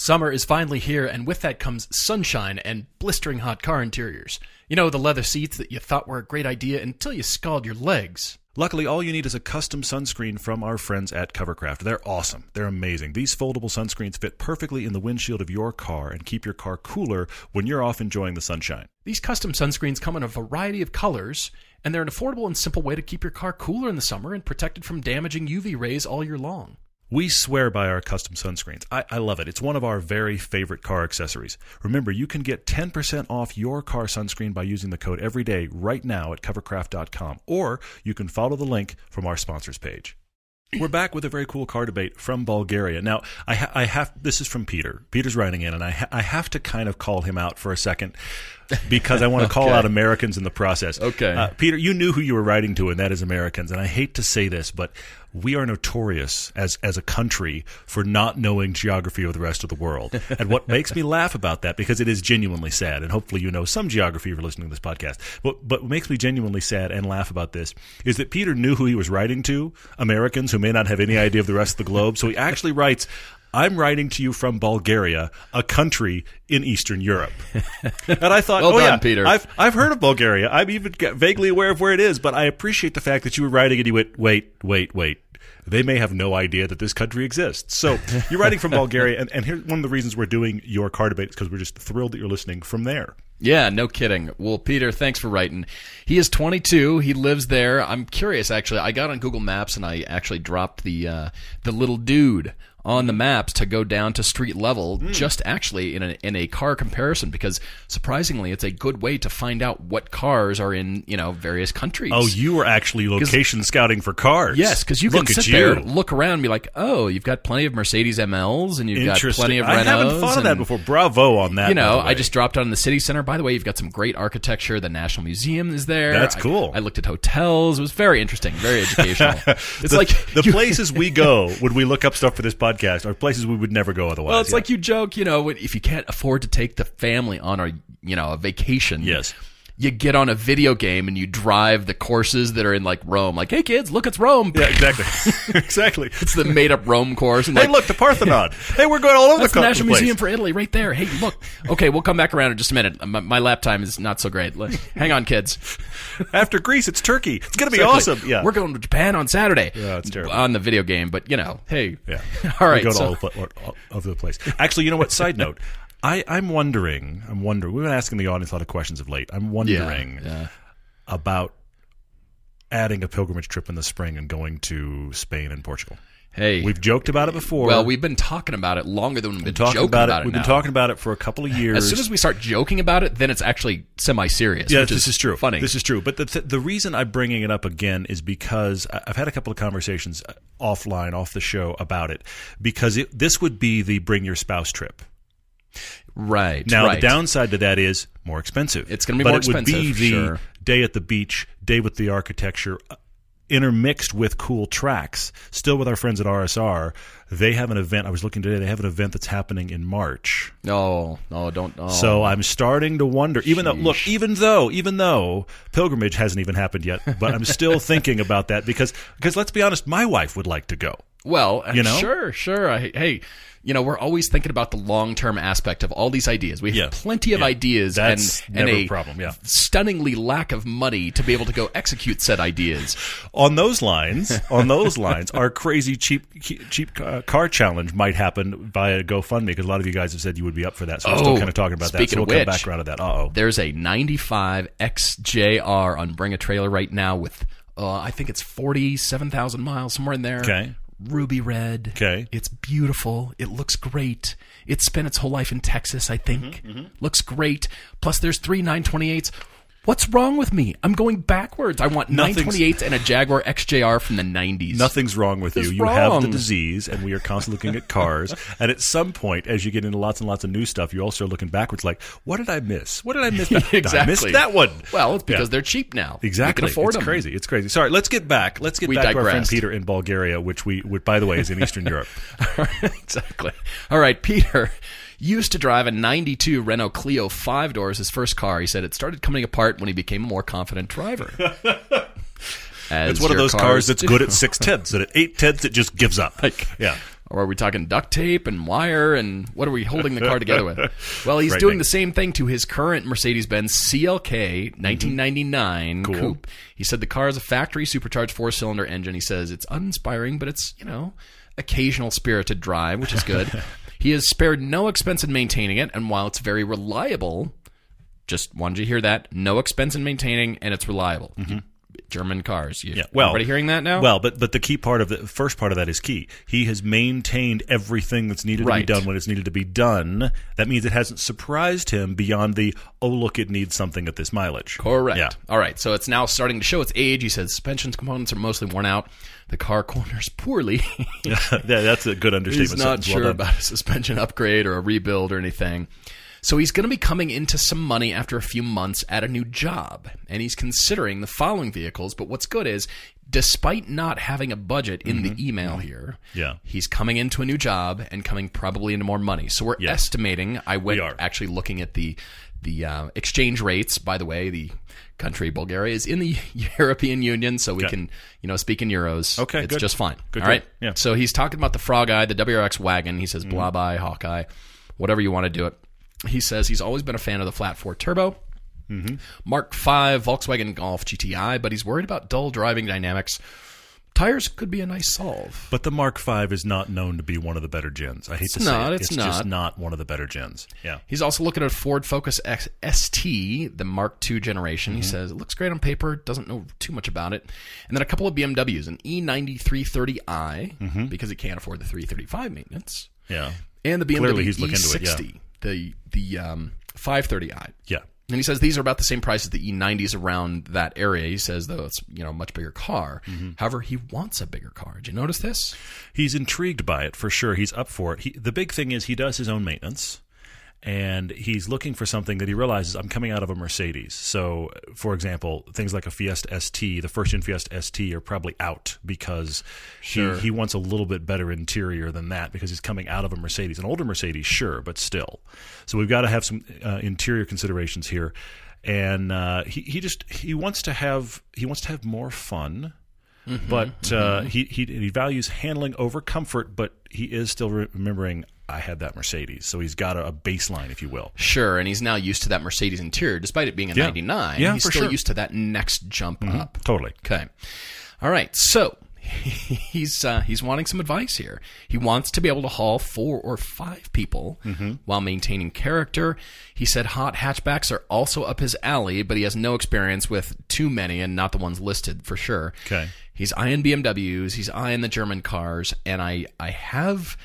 Summer is finally here, and with that comes sunshine and blistering hot car interiors. You know, the leather seats that you thought were a great idea until you scald your legs. Luckily, all you need is a custom sunscreen from our friends at Covercraft. They're awesome. They're amazing. These foldable sunscreens fit perfectly in the windshield of your car and keep your car cooler when you're off enjoying the sunshine. These custom sunscreens come in a variety of colors, and they're an affordable and simple way to keep your car cooler in the summer and protected from damaging UV rays all year long. We swear by our custom sunscreens. I, I, love it. It's one of our very favorite car accessories. Remember, you can get 10% off your car sunscreen by using the code EVERYDAY right now at covercraft.com, or you can follow the link from our sponsors page. We're back with a very cool car debate from Bulgaria. Now, I, ha- I have this is from Peter. Peter's writing in, and I, ha- I have to kind of call him out for a second because I want to call out Americans in the process. Okay. Uh, Peter, you knew who you were writing to, and that is Americans. And I hate to say this, but we are notorious as as a country for not knowing geography of the rest of the world. and what makes me laugh about that, because it is genuinely sad, and hopefully you know some geography for listening to this podcast. But but what makes me genuinely sad and laugh about this is that Peter knew who he was writing to, Americans who may not have any idea of the rest of the globe. So he actually writes. I'm writing to you from Bulgaria, a country in Eastern Europe. And I thought, Well oh done, yeah, Peter. I've I've heard of Bulgaria. I'm even vaguely aware of where it is, but I appreciate the fact that you were writing and you went, wait, wait, wait. They may have no idea that this country exists. So you're writing from Bulgaria, and, and here's one of the reasons we're doing your car debate is because we're just thrilled that you're listening from there. Yeah, no kidding. Well, Peter, thanks for writing. He is 22. He lives there. I'm curious, actually. I got on Google Maps and I actually dropped the uh, the little dude on the maps to go down to street level, hmm. just actually in a in a car comparison, because surprisingly, it's a good way to find out what cars are in you know various countries. Oh, you were actually location scouting for cars. Yes, because you can Look at sit you. there, look around, and be like, "Oh, you've got plenty of Mercedes MLs, and you've got plenty of I haven't thought of that before. Bravo on that. you know. I just dropped on the city center. By the way, you've got some great architecture. The National Museum is there. That's I- cool. I, looked at hotels. It was very interesting, very educational. It's the, like the you- places we go when we look up stuff for this podcast are places we would never go otherwise. Well, it's Yeah. like you joke, you know, if you can't afford to take the family on a you know a vacation, Yes. You get on a video game and you drive the courses that are in like Rome. Like, hey kids, look, it's Rome. yeah, exactly, exactly. It's the made up Rome course. And Hey, like, look, the Parthenon. hey, we're going all over the, the National place. Museum for Italy, right there. Hey, look. Okay, we'll come back around in just a minute. Uh, my, my lap time is not so great. Let- Hang on, kids. After Greece, it's Turkey. It's going to be Exactly. awesome. Yeah. we're going to Japan on Saturday. Yeah, it's terrible. on the video game. But you know, hey, yeah. all right. We go to so- all, the pla- all over the place. Actually, you know what? Side note. I, I'm wondering. I'm wondering. We've been asking the audience a lot of questions of late. I'm wondering yeah. about adding a pilgrimage trip in the spring and going to Spain and Portugal. Hey, We've joked about it before. well, we've been talking about it longer than we've been talking joking about, about, it. We've now. been talking about it for a couple of years. As soon as we start joking about it, then it's actually semi-serious. Yeah, this is, true. Funny. This is true. But the th- the reason I'm bringing it up again is because I've had a couple of conversations uh, offline, off the show about it. Because it, this would be the bring your spouse trip. Right. Now right. the downside to that is more expensive. It's gonna be but more it would be expensive, the sure. day at the beach, day with the architecture. uh, Intermixed with cool tracks, still with our friends at RSR, they have an event. I was looking today; they have an event that's happening in March. No, no, don't. Oh. So I'm starting to wonder. Even though, look, even though, even though pilgrimage hasn't even happened yet, but I'm still thinking about that because because let's be honest, my wife would like to go. Well, You know? sure, sure. I, hey, you know, we're always thinking about the long term aspect of all these ideas. We have Yeah. plenty of Yeah. ideas That's and, and never a problem, yeah. stunningly lack of money to be able to go execute said ideas. On those lines, on those lines, our crazy cheap cheap uh, car challenge might happen via GoFundMe because a lot of you guys have said you would be up for that. So we're Oh, still kind of talking about that. speaking So we'll of come which, back around to that. Uh oh. There's a 95 XJR on Bring a Trailer right now with, uh, I think it's 47,000 miles, somewhere in there. Okay. Ruby red. Okay. It's beautiful. It looks great. It spent its whole life in Texas, I think. Mm-hmm, Looks great. Plus, there's three 928s. What's wrong with me? I'm going backwards. I want Nothing's- 928s and a Jaguar XJR from the 90s. Nothing's wrong with you. You have the wrong. disease, and we are constantly looking at cars. and at some point, as you get into lots and lots of new stuff, you also are looking backwards, like, what did I miss? What did I miss? Did I exactly. that one? Well, it's because Yeah. they're cheap now. Exactly. You can afford it's them. crazy. It's crazy. Sorry, let's get back. Let's get We back to our friend digressed. Peter in Bulgaria, which we, which, by the way, is in Eastern Europe. exactly. All right, Peter used to drive a 92 Renault Clio 5 doors, his first car. He said it started coming apart when he became a more confident driver. It's one of those cars that's good at six tenths, and at eight tenths, it just gives up. Like- yeah. Or are we talking duct tape and wire and what are we holding the car together with? Well, he's Right doing thing. the same thing to his current Mercedes-Benz CLK 1999 mm-hmm. Cool. coupe. He said the car has a factory supercharged four-cylinder engine. He says it's uninspiring, but it's, you know, occasional spirited drive, which is good. He has spared no expense in maintaining it, and while it's very reliable, just wanted you to hear that, no expense in maintaining and it's reliable. Mm-hmm. German cars. You. Yeah. Well, everybody hearing that now? Well, but but the key part of the first part of that is key. He has maintained everything that's needed to be done when it's needed to be done. That means it hasn't surprised him beyond the oh look, it needs something at this mileage. Correct. Yeah. All right. So it's now starting to show its age. He says suspension components are mostly worn out. The car corners poorly. yeah, that's a good understatement. he's not. Well sure done. about a suspension upgrade or a rebuild or anything. So he's going to be coming into some money after a few months at a new job, and he's considering the following vehicles. But what's good is, despite not having a budget in the email here, Mm-hmm. Yeah. he's coming into a new job and coming probably into more money. So we're estimating. I went We actually looking at the the uh, exchange rates. By the way, the country Bulgaria is in the European Union, so we Okay. can you know speak in euros. Okay, it's good. just fine. Good, All right. Yeah. So he's talking about the Frog Eye, the WRX wagon. He says Mm-hmm. blah bye Hawkeye, whatever you want to do it. He says he's always been a fan of the flat four turbo. Mm-hmm. Mark V Volkswagen Golf GTI, but he's worried about dull driving dynamics. Tires could be a nice solve. But the Mark V is not known to be one of the better gens. I hate to say not, it. it's just not. not one of the better gens. Yeah. He's also looking at a Ford Focus X ST, the Mark II generation. Mm-hmm. He says it looks great on paper, doesn't know too much about it. And then a couple of BMWs, an E E90 330i, Mm-hmm. because he can't afford the 335 maintenance, Yeah. and the BMW Clearly he's looking into it, yeah. E60, the the um, 530i. Yeah. And he says these are about the same price as the E90s around that area. He says though it's you know a much bigger car. Mm-hmm. However, he wants a bigger car. Did you notice this? He's intrigued by it for sure. He's up for it. He, the big thing is he does his own maintenance, and he's looking for something that he realizes I'm coming out of a Mercedes. So, for example, things like a Fiesta ST, the first gen Fiesta ST, are probably out because Sure. he, he wants a little bit better interior than that because he's coming out of a Mercedes, an older Mercedes, sure, but still. So we've got to have some uh, interior considerations here. And uh, he he just he wants to have he wants to have more fun but uh, he, he he values handling over comfort, but he is still re- remembering I had that Mercedes, so he's got a, a baseline, if you will. Sure, and he's now used to that Mercedes interior, despite it being a Yeah. 99. Yeah, he's for still sure. Mm-hmm. used to that next jump up. Totally. Okay. All right. So he's uh, he's wanting some advice here. He wants to be able to haul four or five people Mm-hmm. while maintaining character. He said hot hatchbacks are also up his alley, but he has no experience with too many and not the ones listed for sure. Okay. He's eyeing BMWs. He's eyeing the German cars, and I I have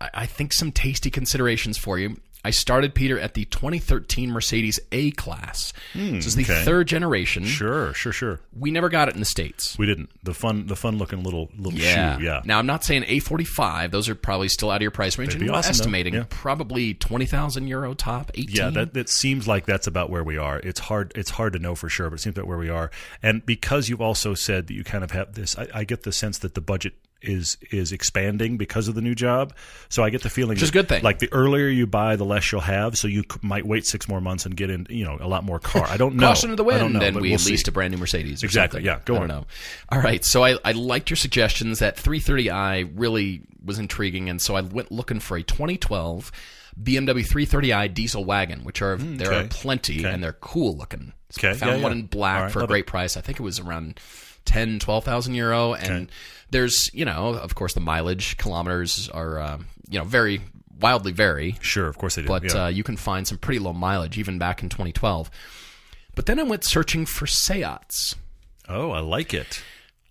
I think some tasty considerations for you. I started Peter at the 2013 Mercedes A class. Hmm, this is the okay. third generation. Sure, sure, sure. We never got it in the states. We didn't. The fun, the fun looking little little Yeah. shoe. Yeah. Now I'm not saying A45; those are probably still out of your price range. They'd And be we're awesome, estimating Yeah. probably twenty thousand euro top, eighteen. Yeah, that, that seems like that's about where we are. It's hard. It's hard to know for sure, but it seems about where we are. And because you've also said that you kind of have this, I, I get the sense that the budget is is expanding because of the new job. So I get the feeling, a good thing. Like the earlier you buy, the less you'll have. So you c- might wait six more months and get in, you know, a lot more car. I don't know. Caution to the I don't wind, know, and we we'll leased a brand new Mercedes. Exactly, something. yeah, go I on. don't know. All right, so I, I liked your suggestions. That 330i really was intriguing, and so I went looking for a 2012 BMW 330i diesel wagon, which are there are Hmm, plenty, Okay. and they're cool looking. So I Okay, found yeah, one yeah. in black right, for a great price. I think it was around 10, 12,000 euro, and Okay. there's you know of course the mileage kilometers are um, you know very wildly vary Sure, of course they do. but yeah. uh, you can find some pretty low mileage even back in 2012. But then I went searching for Seats. oh, I like it.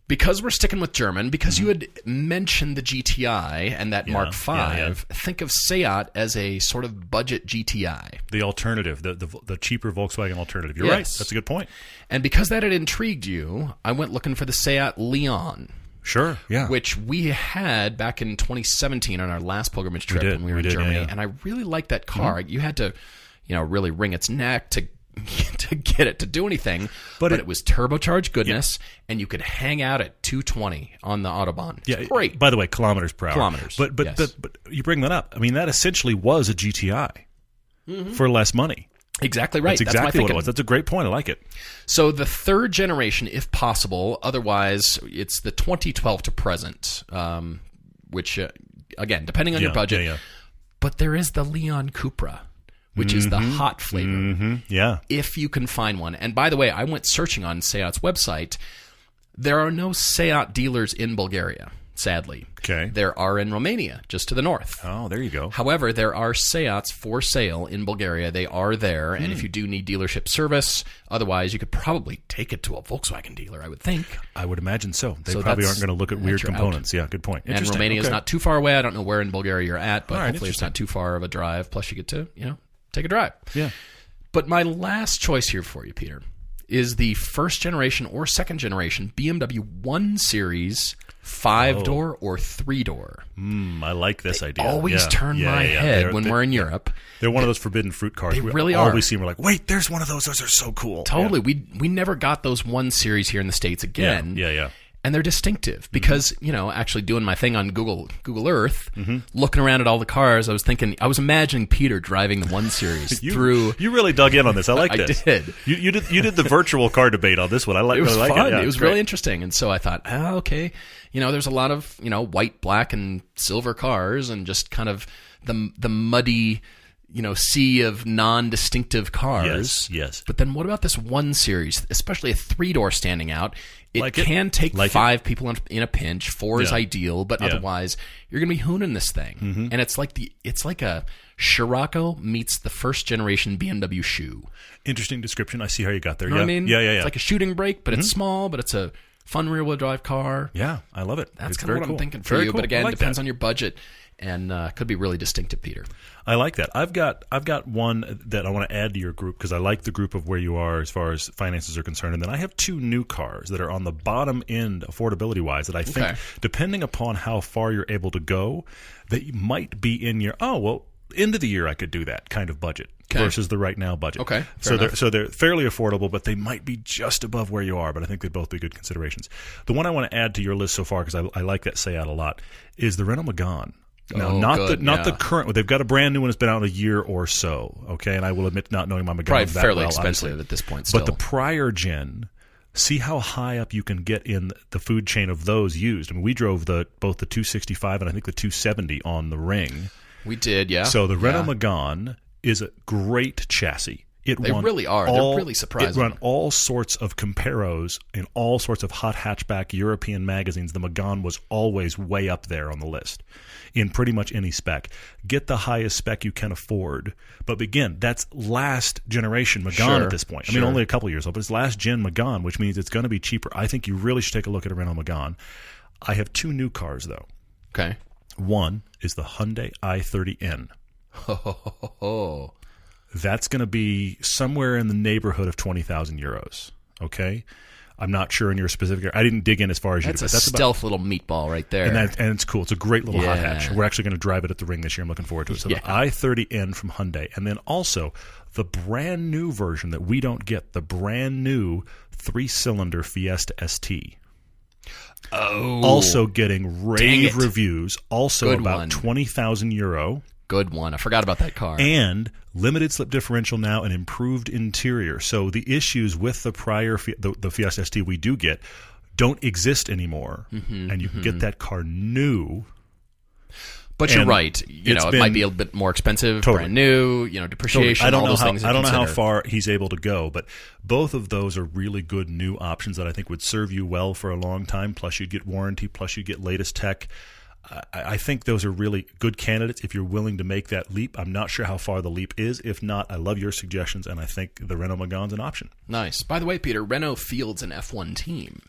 Because we're sticking with German, because you had mentioned the GTI and that Mark V, Mm-hmm. yeah, yeah. think of Seat as a sort of budget GTI. The alternative, the, the the cheaper Volkswagen alternative. You're right. That's a good point. And because that had intrigued you, I went looking for the Seat Leon, Sure. Yeah. which we had back in 2017 on our last pilgrimage trip did, when we were we in did, Germany. yeah. Mm-hmm. And I really liked that car. You had to, you know, really wring its neck to to get it to do anything. But, But it, it- was turbocharged goodness, and you could hang out at 220 on the autobahn. It's Yeah, great. By the way, kilometers per hour. Kilometers, But but yes. but, but you bring that up. I mean, that essentially was a GTI for less money. exactly right. That's exactly my what it was. That's a great point. I like it. So the third generation, if possible. Otherwise, it's the 2012 to present, um, which uh, again, depending on your budget. yeah, yeah. But there is the Leon Cupra, which is the hot flavor. hmm Yeah. if you can find one. And by the way, I went searching on Seat's website. There are no Seat dealers in Bulgaria, sadly. Okay. There are in Romania, just to the north. Oh, there you go. However, there are Seats for sale in Bulgaria. They are there, and Hmm. if you do need dealership service, otherwise you could probably take it to a Volkswagen dealer, I would think. I would imagine so. They So probably aren't going to look at weird your out. components. Yeah, good point. And. Romania is Okay. not too far away. I don't know where in Bulgaria you're at, but right, hopefully it's not too far of a drive. Plus, you get to you know take a drive. Yeah. But my last choice here for you, Peter, is the first generation or second generation BMW 1 Series five door or three door. Mm, I like this idea. Always Yeah. turn Yeah, my yeah, head when they're- we're in Europe. They're one of those forbidden fruit cars. They we really are. always see. 'em, We're like, wait, there's one of those. Those are so cool. Totally. We we never got those 1 Series here in the States Yeah. again. Yeah. Yeah. And they're distinctive because, you know, actually doing my thing on Google Google Earth, Mm-hmm. looking around at all the cars, I was thinking I was imagining Peter driving the 1 Series You, through You really dug in on this. I like I this. did. You, you did. You did the virtual car debate on this one. I like. it was really like fun. It, Yeah, it was great. really interesting. And so I thought, oh, okay, you know, there's a lot of you know white, black, and silver cars, and just kind of the the muddy, you know, sea of non-distinctive cars. Yes. Yes. But then what about this one series, especially a three door standing out? It Like it. can take Like it. five people in, in a pinch. Four is ideal, but Yeah. Mm-hmm. otherwise you're going to be hooning this thing. And it's like the it's like a Scirocco meets the first generation BMW shoe. Interesting description. I see how you got there. You know yeah. I mean? Yeah. Yeah. Yeah. Mm-hmm. It's like a shooting brake, but it's small, but it's a fun rear wheel drive car. yeah. I love it. That's kind of what cool. I'm thinking for Very you. cool. But again, I like depends that. on your budget, and uh, could be really distinctive, Peter. I like that. I've got I've got one that I want to add to your group because I like the group of where you are as far as finances are concerned. And then I have two new cars that are on the bottom end affordability wise that I think, Okay. depending upon how far you're able to go, that might be in your oh well end of the year I could do that kind of budget Okay. versus the right now budget. Okay, so they're so they're fairly affordable, but they might be just above where you are. But I think they'd both be good considerations. The one I want to add to your list so far because I, I like that say out a lot is the Renault Megane. Now, Oh, not good, the not the yeah. current. They've got a brand new one that's been out a year or so. Okay, and I will admit not knowing my Megane Probably that fairly well, expensive obviously. at this point. Still, But the prior gen, see how high up you can get in the food chain of those used. I mean, we drove the both the 265 and I think the 270 on the ring. we did, yeah. So the Renault Yeah. Megane is a great chassis. It They really are. They're all- really surprising. It run all sorts of comparos in all sorts of hot hatchback European magazines. The Megane was always way up there on the list in pretty much any spec. Get the highest spec you can afford, but begin. That's last generation Megane Sure, at this point. I mean, only a couple years old, but it's last gen Megane, which means it's going to be cheaper. I think you really should take a look at a Renault Megane. I have two new cars though. okay. One is the Hyundai i30N. Oh, that's going to be somewhere in the neighborhood of 20,000 euros. Okay. I'm not sure in your specific. area. I didn't dig in as far as you that's did, a but that's about. stealth little meatball right there. And, that, and it's cool. It's a great little hot hatch. We're actually going to drive it at the ring this year. I'm looking forward to it. So Yeah. the i30N from Hyundai, and then also the brand new version that we don't get, the brand new three-cylinder Fiesta ST. Oh, Also getting rave reviews. Also Good about one. twenty thousand euro. Good one. I forgot about that car. and limited slip differential now and improved interior. So the issues with the prior the, the Fiesta ST we do get don't exist anymore, Mm-hmm, and you can get that car new. but you're right. You know, it might be a bit more expensive, Totally. brand new. You know, depreciation. I don't all know those how things. I don't know how far he's able to go, but both of those are really good new options that I think would serve you well for a long time. Plus, you'd get warranty. Plus, you'd get latest tech. I, I think those are really good candidates if you're willing to make that leap. I'm not sure how far the leap is. If not, I love your suggestions, and I think the Renault Megane's an option. Nice. By the way, Peter, Renault fields an F1 team,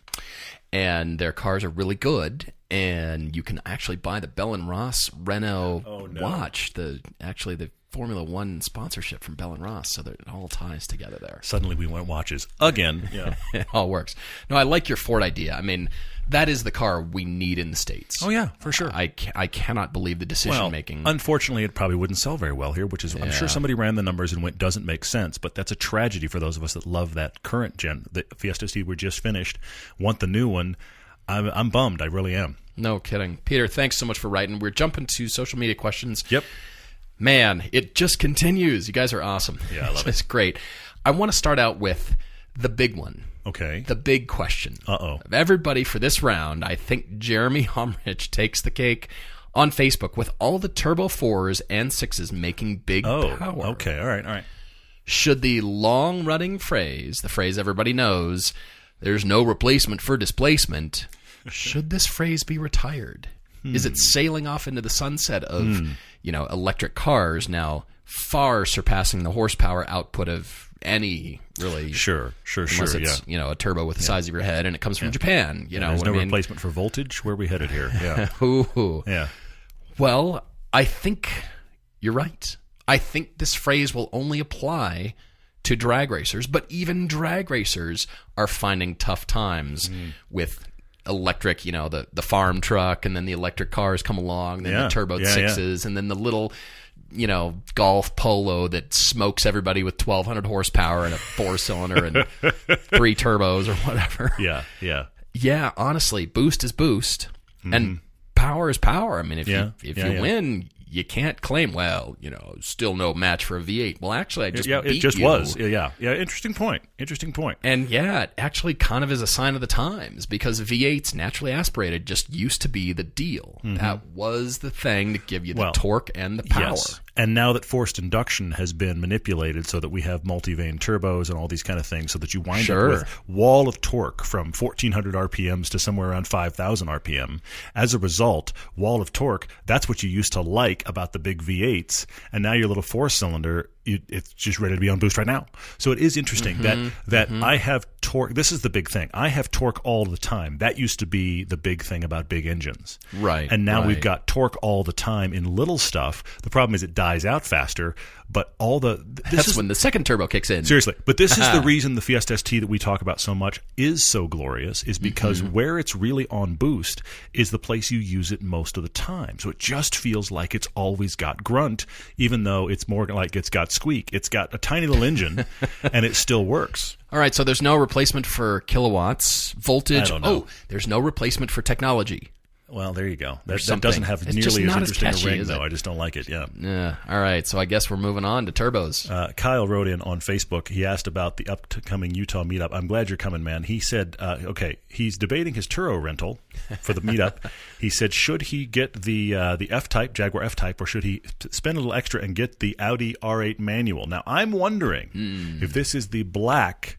and their cars are really good. And you can actually buy the Bell and Ross Renault Oh, no. watch. The actually the Formula One sponsorship from Bell and Ross, so that it all ties together there. Suddenly, we went watches again. Yeah. it all works. No, I like your Ford idea. I mean, that is the car we need in the states. oh yeah, for sure. I, ca- I cannot believe the decision well, making. unfortunately, it probably wouldn't sell very well here, which is I'm sure somebody ran the numbers and went doesn't make sense. But that's a tragedy for those of us that love that current gen. The Fiesta ST we just finished, want the new one. I'm, I'm bummed. I really am. no kidding, Peter. Thanks so much for writing. We're jumping to social media questions. Yep. Man, it just continues. You guys are awesome. Yeah, I love it. It's great. I want to start out with the big one, Okay. the big question. Uh oh. Of everybody for this round, I think Jeremy Humrich takes the cake on Facebook with all the Turbo 4s and 6s making big Oh. power. Okay. All right. All right. Should the long running phrase, the phrase everybody knows, there's no replacement for displacement, should this phrase be retired? Is Hmm. it sailing off into the sunset of, you know, electric cars now far surpassing the horsepower output of any really Sure. Sure. Sure. unless Yeah. it's, you know, a turbo with the size of your head and it comes from Japan, you know There's no I mean? replacement for voltage. Where are we headed here? Yeah. Ooh. yeah. Well, I think you're right. I think this phrase will only apply to drag racers, but even drag racers are finding tough times Mm. with electric, you know, the, the farm truck and then the electric cars come along, then Yeah. the turbo Yeah, yeah. sixes, and then the little you know, golf polo that smokes everybody with 1200 horsepower and a four cylinder and three turbos or whatever. Yeah. Yeah. Yeah, honestly, boost is boost, and power is power. I mean, if Mm-hmm. Yeah, you if yeah, you yeah. win, you can't claim, well, you know, still no match for a V8. Well, actually, I just yeah. It just you. was. Yeah. Yeah. Interesting point. Interesting point. And yeah, it actually kind of is a sign of the times because V8s naturally aspirated just used to be the deal. That was the thing to give you the Mm-hmm. Well, torque and the power. Yes. And now that forced induction has been manipulated so that we have multi-vane turbos and all these kind of things so that you wind Sure. up with wall of torque from 1400 RPMs to somewhere around 5000 RPM. As a result, wall of torque, that's what you used to like about the big V8s. And now your little four cylinder, you, it's just ready to be on boost right now. So it is interesting Mm-hmm. that, that I have torque. This is the big thing. I have torque all the time. That used to be the big thing about big engines. Right, And now we've got torque all the time in little stuff. The problem is it dies out faster, but all the this That's is when the second turbo kicks in. seriously, but this is the reason the Fiesta ST that we talk about so much is so glorious is because Mm-hmm. where it's really on boost is the place you use it most of the time. So it just feels like it's always got grunt even though it's more like it's got squeak. It's got a tiny little engine and it still works. All right, so there's no replacement for kilowatts, voltage. I don't know. Oh, there's no replacement for technology. Well, there you go. That, doesn't have It's nearly as not as interesting catchy, a ring though. I just don't like it. Yeah. Yeah. All right, so I guess we're moving on to turbos. Uh, Kyle wrote in on Facebook. He asked about the upcoming Utah meetup. I'm glad you're coming, man. He said, uh, okay, he's debating his Turo rental for the meetup. he said, should he get the uh, the F Type Jaguar F Type, or should he spend a little extra and get the Audi R8 manual? Now, I'm wondering Hmm. if this is the black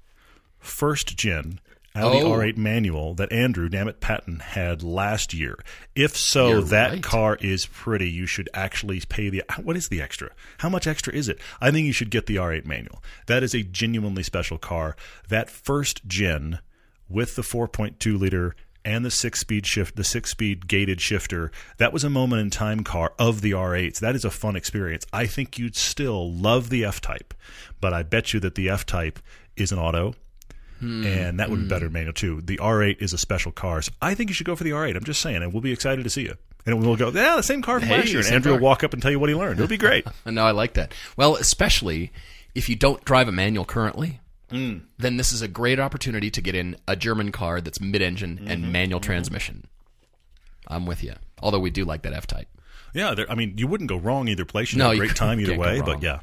first gen. Audi Oh. R8 manual that Andrew, damn it, Patton had last year. If so, You're that right. car is pretty. You should actually pay the. What is the extra? How much extra is it? I think you should get the R8 manual. That is a genuinely special car. That first gen with the 4.2 liter and the six speed shift, the six speed gated shifter, that was a moment in time car of the R8s. That is a fun experience. I think you'd still love the F Type, but I bet you that the F Type is an auto and that would be better hmm. manual too. The R8 is a special car, so I think you should go for the R8. I'm just saying, and we'll be excited to see you. And we'll go, yeah, the same car from Hey, last year. And Andrew will walk up and tell you what he learned. It'll be great. No, I like that. Well, especially if you don't drive a manual currently, mm. then this is a great opportunity to get in a German car that's mid-engine Mm-hmm. and manual mm-hmm. transmission. I'm with you. Although we do like that F-Type. Yeah, I mean, you wouldn't go wrong either place. You No, had a you great time either way, but yeah.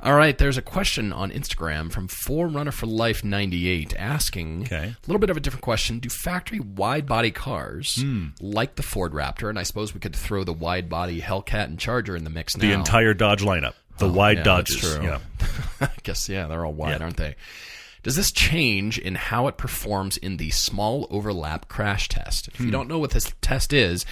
All right, there's a question on Instagram from Forerunner for Life 98 asking Okay. a little bit of a different question. Do factory wide body cars Hmm. like the Ford Raptor, and I suppose we could throw the wide body Hellcat and Charger in the mix now? The entire Dodge lineup, the wide yeah, Dodges. that's true. Yeah. I guess yeah, they're all wide, Yeah. aren't they? Does this change in how it performs in the small overlap crash test? If you don't know what this test is,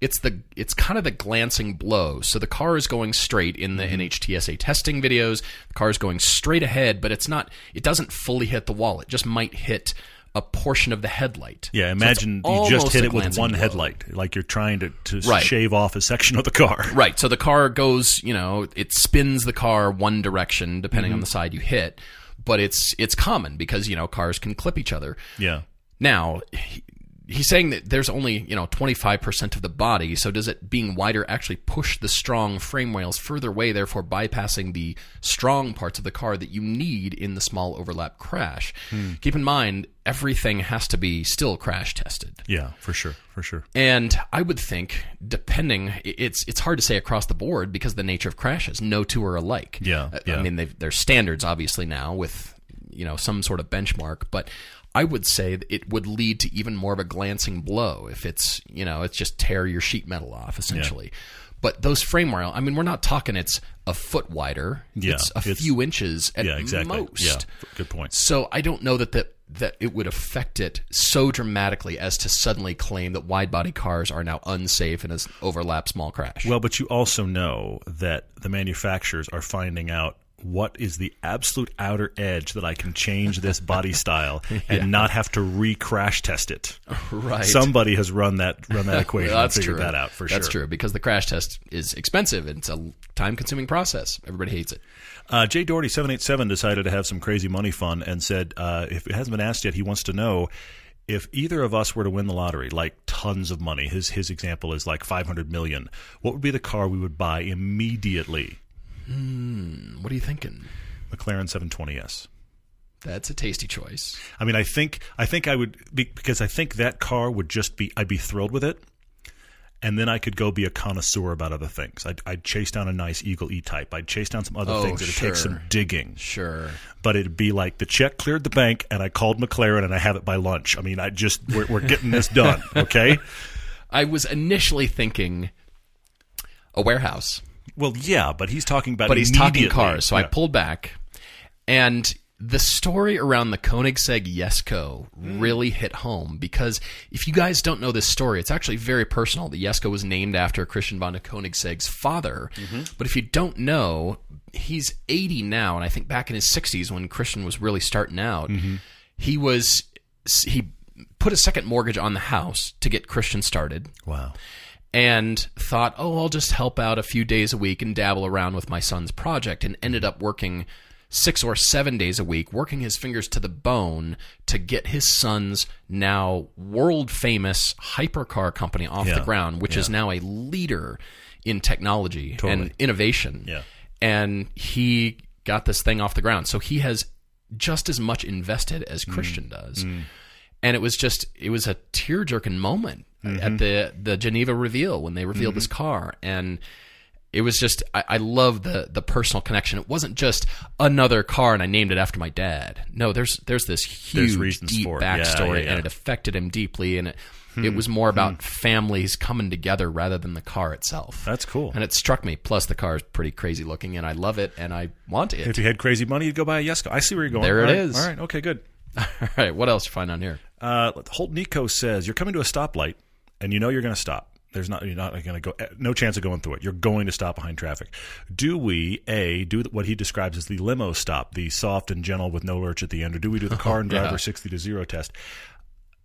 it's the it's kind of the glancing blow. So the car is going straight in the NHTSA testing videos. The car is going straight ahead, but it's not. It doesn't fully hit the wall. It just might hit a portion of the headlight. Yeah, So imagine you just hit it with one blow. headlight, like you're trying to, to Right. shave off a section of the car. Right. So the car goes, you know, it spins the car one direction depending Mm-hmm. on the side you hit, but it's it's common because you know cars can clip each other. Yeah. Now, he's saying that there's only you know 25% of the body. So does it being wider actually push the strong frame rails further away, therefore bypassing the strong parts of the car that you need in the small overlap crash? Hmm. Keep in mind everything has to be still crash tested. Yeah, for sure. For sure. And I would think, depending, it's it's hard to say across the board because of the nature of crashes. No two are alike. Yeah, I- yeah. I mean, they've, there's standards obviously now with you know some sort of benchmark, but I would say that it would lead to even more of a glancing blow if it's you know it's just tear your sheet metal off essentially. But those frame rail, I mean, we're not talking it's a foot wider. Yeah, it's a it's- few inches at Yeah, exactly. most. Yeah, good point. So I don't know that that that it would affect it so dramatically as to suddenly claim that wide body cars are now unsafe in an overlap small crash. Well, but you also know that the manufacturers are finding out what is the absolute outer edge that I can change this body style and not have to re-crash test it. right. Somebody has run that run that equation and That's figured true. that out for That's sure. That's true because the crash test is expensive. and It's a time consuming process. Everybody hates it. Uh, Jay Doherty seven eight seven decided to have some crazy money fun and said uh, if it hasn't been asked yet, he wants to know if either of us were to win the lottery, like tons of money. His his example is like five hundred million. What would be the car we would buy immediately? Hmm, what are you thinking? McLaren seven twenty S. That's a tasty choice. I mean, I think I think I would be, because I think that car would just be I'd be thrilled with it, and then I could go be a connoisseur about other things. I'd, I'd chase down a nice Eagle E Type. I'd chase down some other Oh, things. It'd take some digging, Sure. but it'd be like the check cleared the bank, and I called McLaren, and I have it by lunch. I mean, I just we're, we're getting this done, okay? I was initially thinking a warehouse. Well, yeah, but he's talking about but he's talking cars. So I pulled back, and the story around the Koenigsegg Jesko hmm. really hit home because if you guys don't know this story, it's actually very personal. The Jesko was named after Christian von Koenigsegg's father, mm-hmm. but if you don't know, he's 80 now, and I think back in his 60s when Christian was really starting out, mm-hmm. he was he put a second mortgage on the house to get Christian started wow. And thought, oh, I'll just help out a few days a week and dabble around with my son's project, and ended up working six or seven days a week, working his fingers to the bone to get his son's now world famous hypercar company off Yeah. the ground, which is now a leader in technology and innovation. Yeah. And he got this thing off the ground. So he has just as much invested as Mm. Christian does and it was just it was a tear jerking moment Mm-hmm. at the the Geneva reveal when they revealed this mm-hmm. car and it was just I, I love the the personal connection. It wasn't just another car and I named it after my dad. No, there's there's this huge reasons deep it. Yeah, backstory yeah, yeah. and it affected him deeply and it hmm. it was more about hmm. families coming together rather than the car itself. That's cool. And it struck me. Plus, the car is pretty crazy looking, and I love it, and I want it. If you had crazy money, you'd go buy a Jesko. I see where you're going. There it All right. is. All right. Okay. Good. All right, what else you find on here? Uh, Holt Nico says you're coming to a stoplight and you know you're going to stop. There's not you're not going to go. No chance of going through it. You're going to stop behind traffic. Do we a do what he describes as the limo stop, the soft and gentle with no lurch at the end, or do we do the car and driver Yeah. sixty to zero test?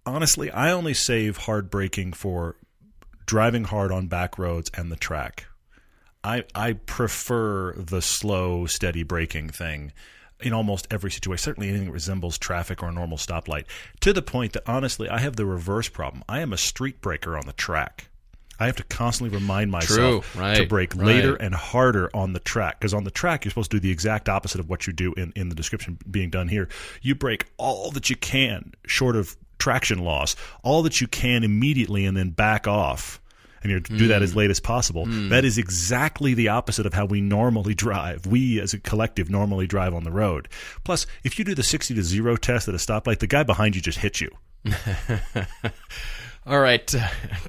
Honestly, I only save hard braking for driving hard on back roads and the track. I I prefer the slow, steady braking thing in almost every situation. Certainly anything that resembles traffic or a normal stoplight. To the point that honestly, I have the reverse problem. I am a street breaker on the track. I have to constantly remind myself True, right, to brake later right. and harder on the track because on the track you're supposed to do the exact opposite of what you do in, in the description being done here. You brake all that you can, short of traction loss, all that you can immediately, and then back off. And you're to do that Mm. as late as possible. That is exactly the opposite of how we normally drive. We, as a collective, normally drive on the road. Plus, if you do the 60 to 0 test at a stoplight, the guy behind you just hits you. All right.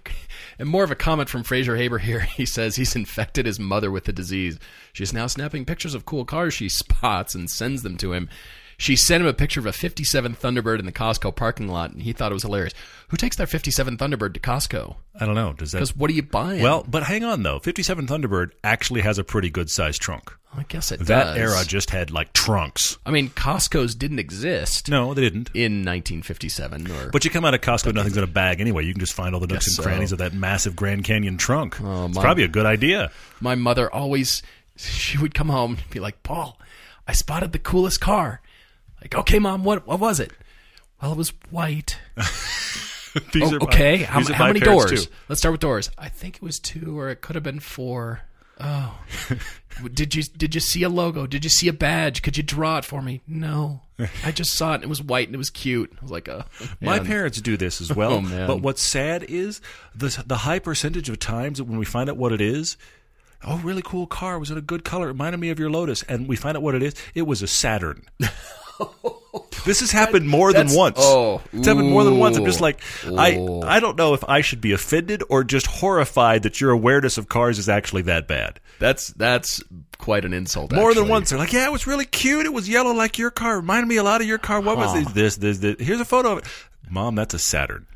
and more of a comment from Fraser Haber here. He says he's infected his mother with the disease. She's now snapping pictures of cool cars she spots and sends them to him. She sent him a picture of a 57 Thunderbird in the Costco parking lot, and he thought it was hilarious. Who takes their 57 Thunderbird to Costco? I don't know. Does that Because what are you buying? Well, but hang on though. 57 Thunderbird actually has a pretty good sized trunk. I guess it That does. era just had like trunks. I mean, Costco's didn't exist No, they didn't. in 1957. Or But you come out of Costco, nothing's in a bag anyway. You can just find all the nooks and so. crannies of that massive Grand Canyon trunk. Oh, it's my- probably a good idea. my mother always she would come home and be like, "Paul, I spotted the coolest car." Like, "Okay, mom, what what was it?" Well, it was white. These Oh, are my- okay, how, are how many doors? too. Let's start with doors. I think it was two, or it could have been four. Oh, did you did you see a logo? Did you see a badge? Could you draw it for me? No, I just saw it. and It was white and it was cute. I was like, "Oh, My parents do this as well. Oh. But what's sad is the the high percentage of times that when we find out what it is, oh, really cool car, was it a good color? It reminded me of your Lotus, and we find out what it is. It was a Saturn. this has happened more than once. oh, it's happened more than once. I'm just like, I ooh. I don't know if I should be offended or just horrified that your awareness of cars is actually that bad. That's that's quite an insult. More than once, they're like, "Yeah, it was really cute. It was yellow like your car. Reminded me a lot of your car. What was? This, this, this. Here's a photo of it. Mom, that's a Saturn."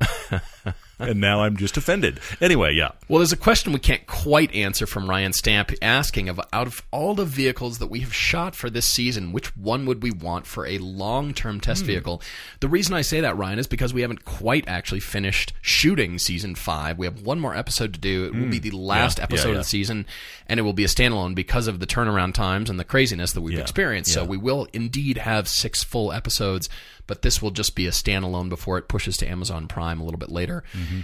and now I'm just offended. Anyway, yeah. Well, there's a question we can't quite answer from Ryan Stamp asking of out of all the vehicles that we have shot for this season, which one would we want for a long-term Hmm. test vehicle? The reason I say that, Ryan, is because we haven't quite actually finished shooting season five. We have one more episode to do. It will be the last Hmm. Yeah, episode yeah, of the season, and it will be a standalone because of the turnaround times and the craziness that we've Yeah, experienced. So we will indeed have six full episodes, but this will just be a standalone before it pushes to Amazon Prime a little bit later. Mm-hmm.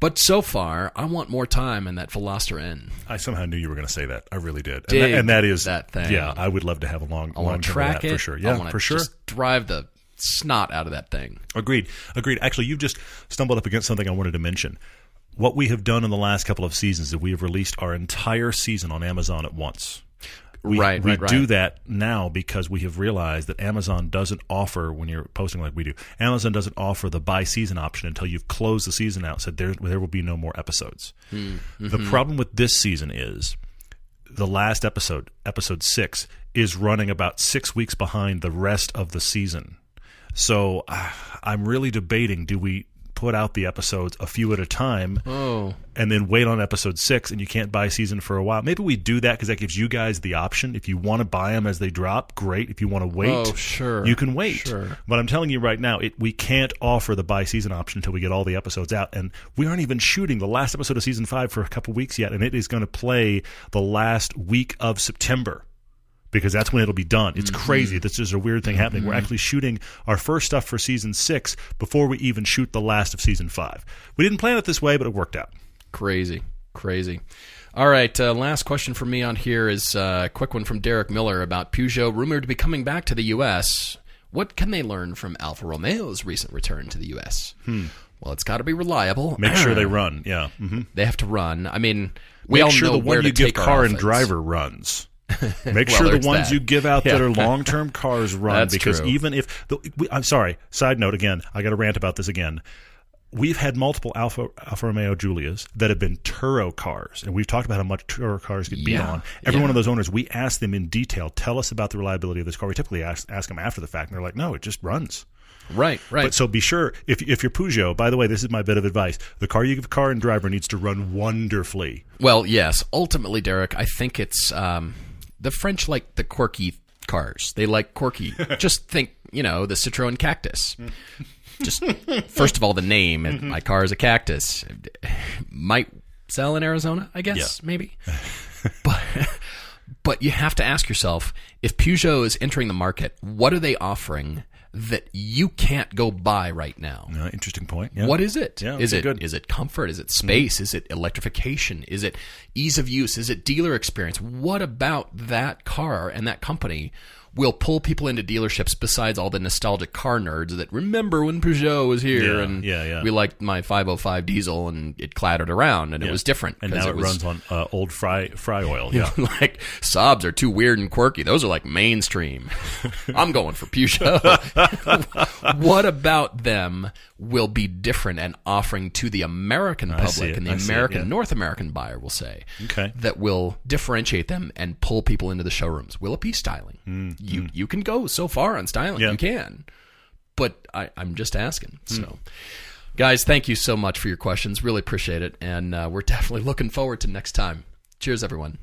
But so far, I want more time in that Veloster N. I somehow knew you were going to say that. I really did. And, that, and that is that thing. Yeah, I would love to have a long, I long want to track it for sure. I Yeah, for sure. Just drive the snot out of that thing. Agreed. Agreed. Actually, you've just stumbled up against something I wanted to mention. What we have done in the last couple of seasons is we have released our entire season on Amazon at once. We, Right, we right, right. do that now because we have realized that Amazon doesn't offer when you're posting like we do. Amazon doesn't offer the buy season option until you've closed the season out. Said there there will be no more episodes. Hmm, The mm-hmm. problem with this season is the last episode, episode six, is running about six weeks behind the rest of the season. So uh, I'm really debating: do we put out the episodes a few at a time, Oh, and then wait on episode six, and you can't buy season for a while? Maybe we do that because that gives you guys the option. If you want to buy them as they drop, great. If you want to wait, Oh, sure. you can wait. Sure. But I'm telling you right now, it, we can't offer the buy season option until we get all the episodes out, and we aren't even shooting the last episode of season five for a couple weeks yet, and it is going to play the last week of September because that's when it'll be done. It's crazy. This is a weird thing happening. We're actually shooting our first stuff for season six before we even shoot the last of season five. We didn't plan it this way, but it worked out. crazy, crazy. All right, uh, last question from me on here is uh, a quick one from Derek Miller about Peugeot rumored to be coming back to the U.S. What can they learn from Alfa Romeo's recent return to the U.S.? Well, it's got to be reliable. Hmm. Make sure they run. Yeah. hmm They have to run. I mean, we Make all sure know the where one to you give take car and driver runs. Make Well, sure the ones that. you give out that are long term cars run That's because true. even if the, we, I'm sorry. Side note again, I got to rant about this again. We've had multiple Alfa Alfa Romeo Giulias that have been Turo cars, and we've talked about how much Turo cars get beat Yeah. on. Every Yeah. one of those owners, we ask them in detail, tell us about the reliability of this car. We typically ask, ask them after the fact, and they're like, "No, it just runs." Right, right. But so be sure if if you're Peugeot. By the way, this is my bit of advice: the car you give car and driver needs to run wonderfully. Well, yes. Ultimately, Derek, I think it's um, the French like the quirky cars. They like quirky. Just think, you know, the Citroen Cactus. Just first of all, the name. and My car is a cactus. Might sell in Arizona, I guess, Yeah. maybe. but but you have to ask yourself if Peugeot is entering the market, what are they offering that you can't go buy right now. Uh, interesting point. Yeah. What is it? Yeah, is it good. is it comfort? Is it space? Is it electrification? Is it ease of use? Is it dealer experience? What about that car and that company will pull people into dealerships besides all the nostalgic car nerds that remember when Peugeot was here Yeah, and yeah, yeah. we liked my 505 diesel and it clattered around and it was different And now it, was, runs on uh, old fry fry oil. Yeah. like Saabs are too weird and quirky. Those are like mainstream. I'm going for Peugeot. what about them will be different and offering to the American public and the I it, American yeah. North American buyer will say Okay. that will differentiate them and pull people into the showrooms? Will it be styling? You you can go so far on styling. Mm, Yeah. You can. But I, I'm just asking. So guys, thank you so much for your questions. Really appreciate it. And uh, we're definitely looking forward to next time. Cheers everyone.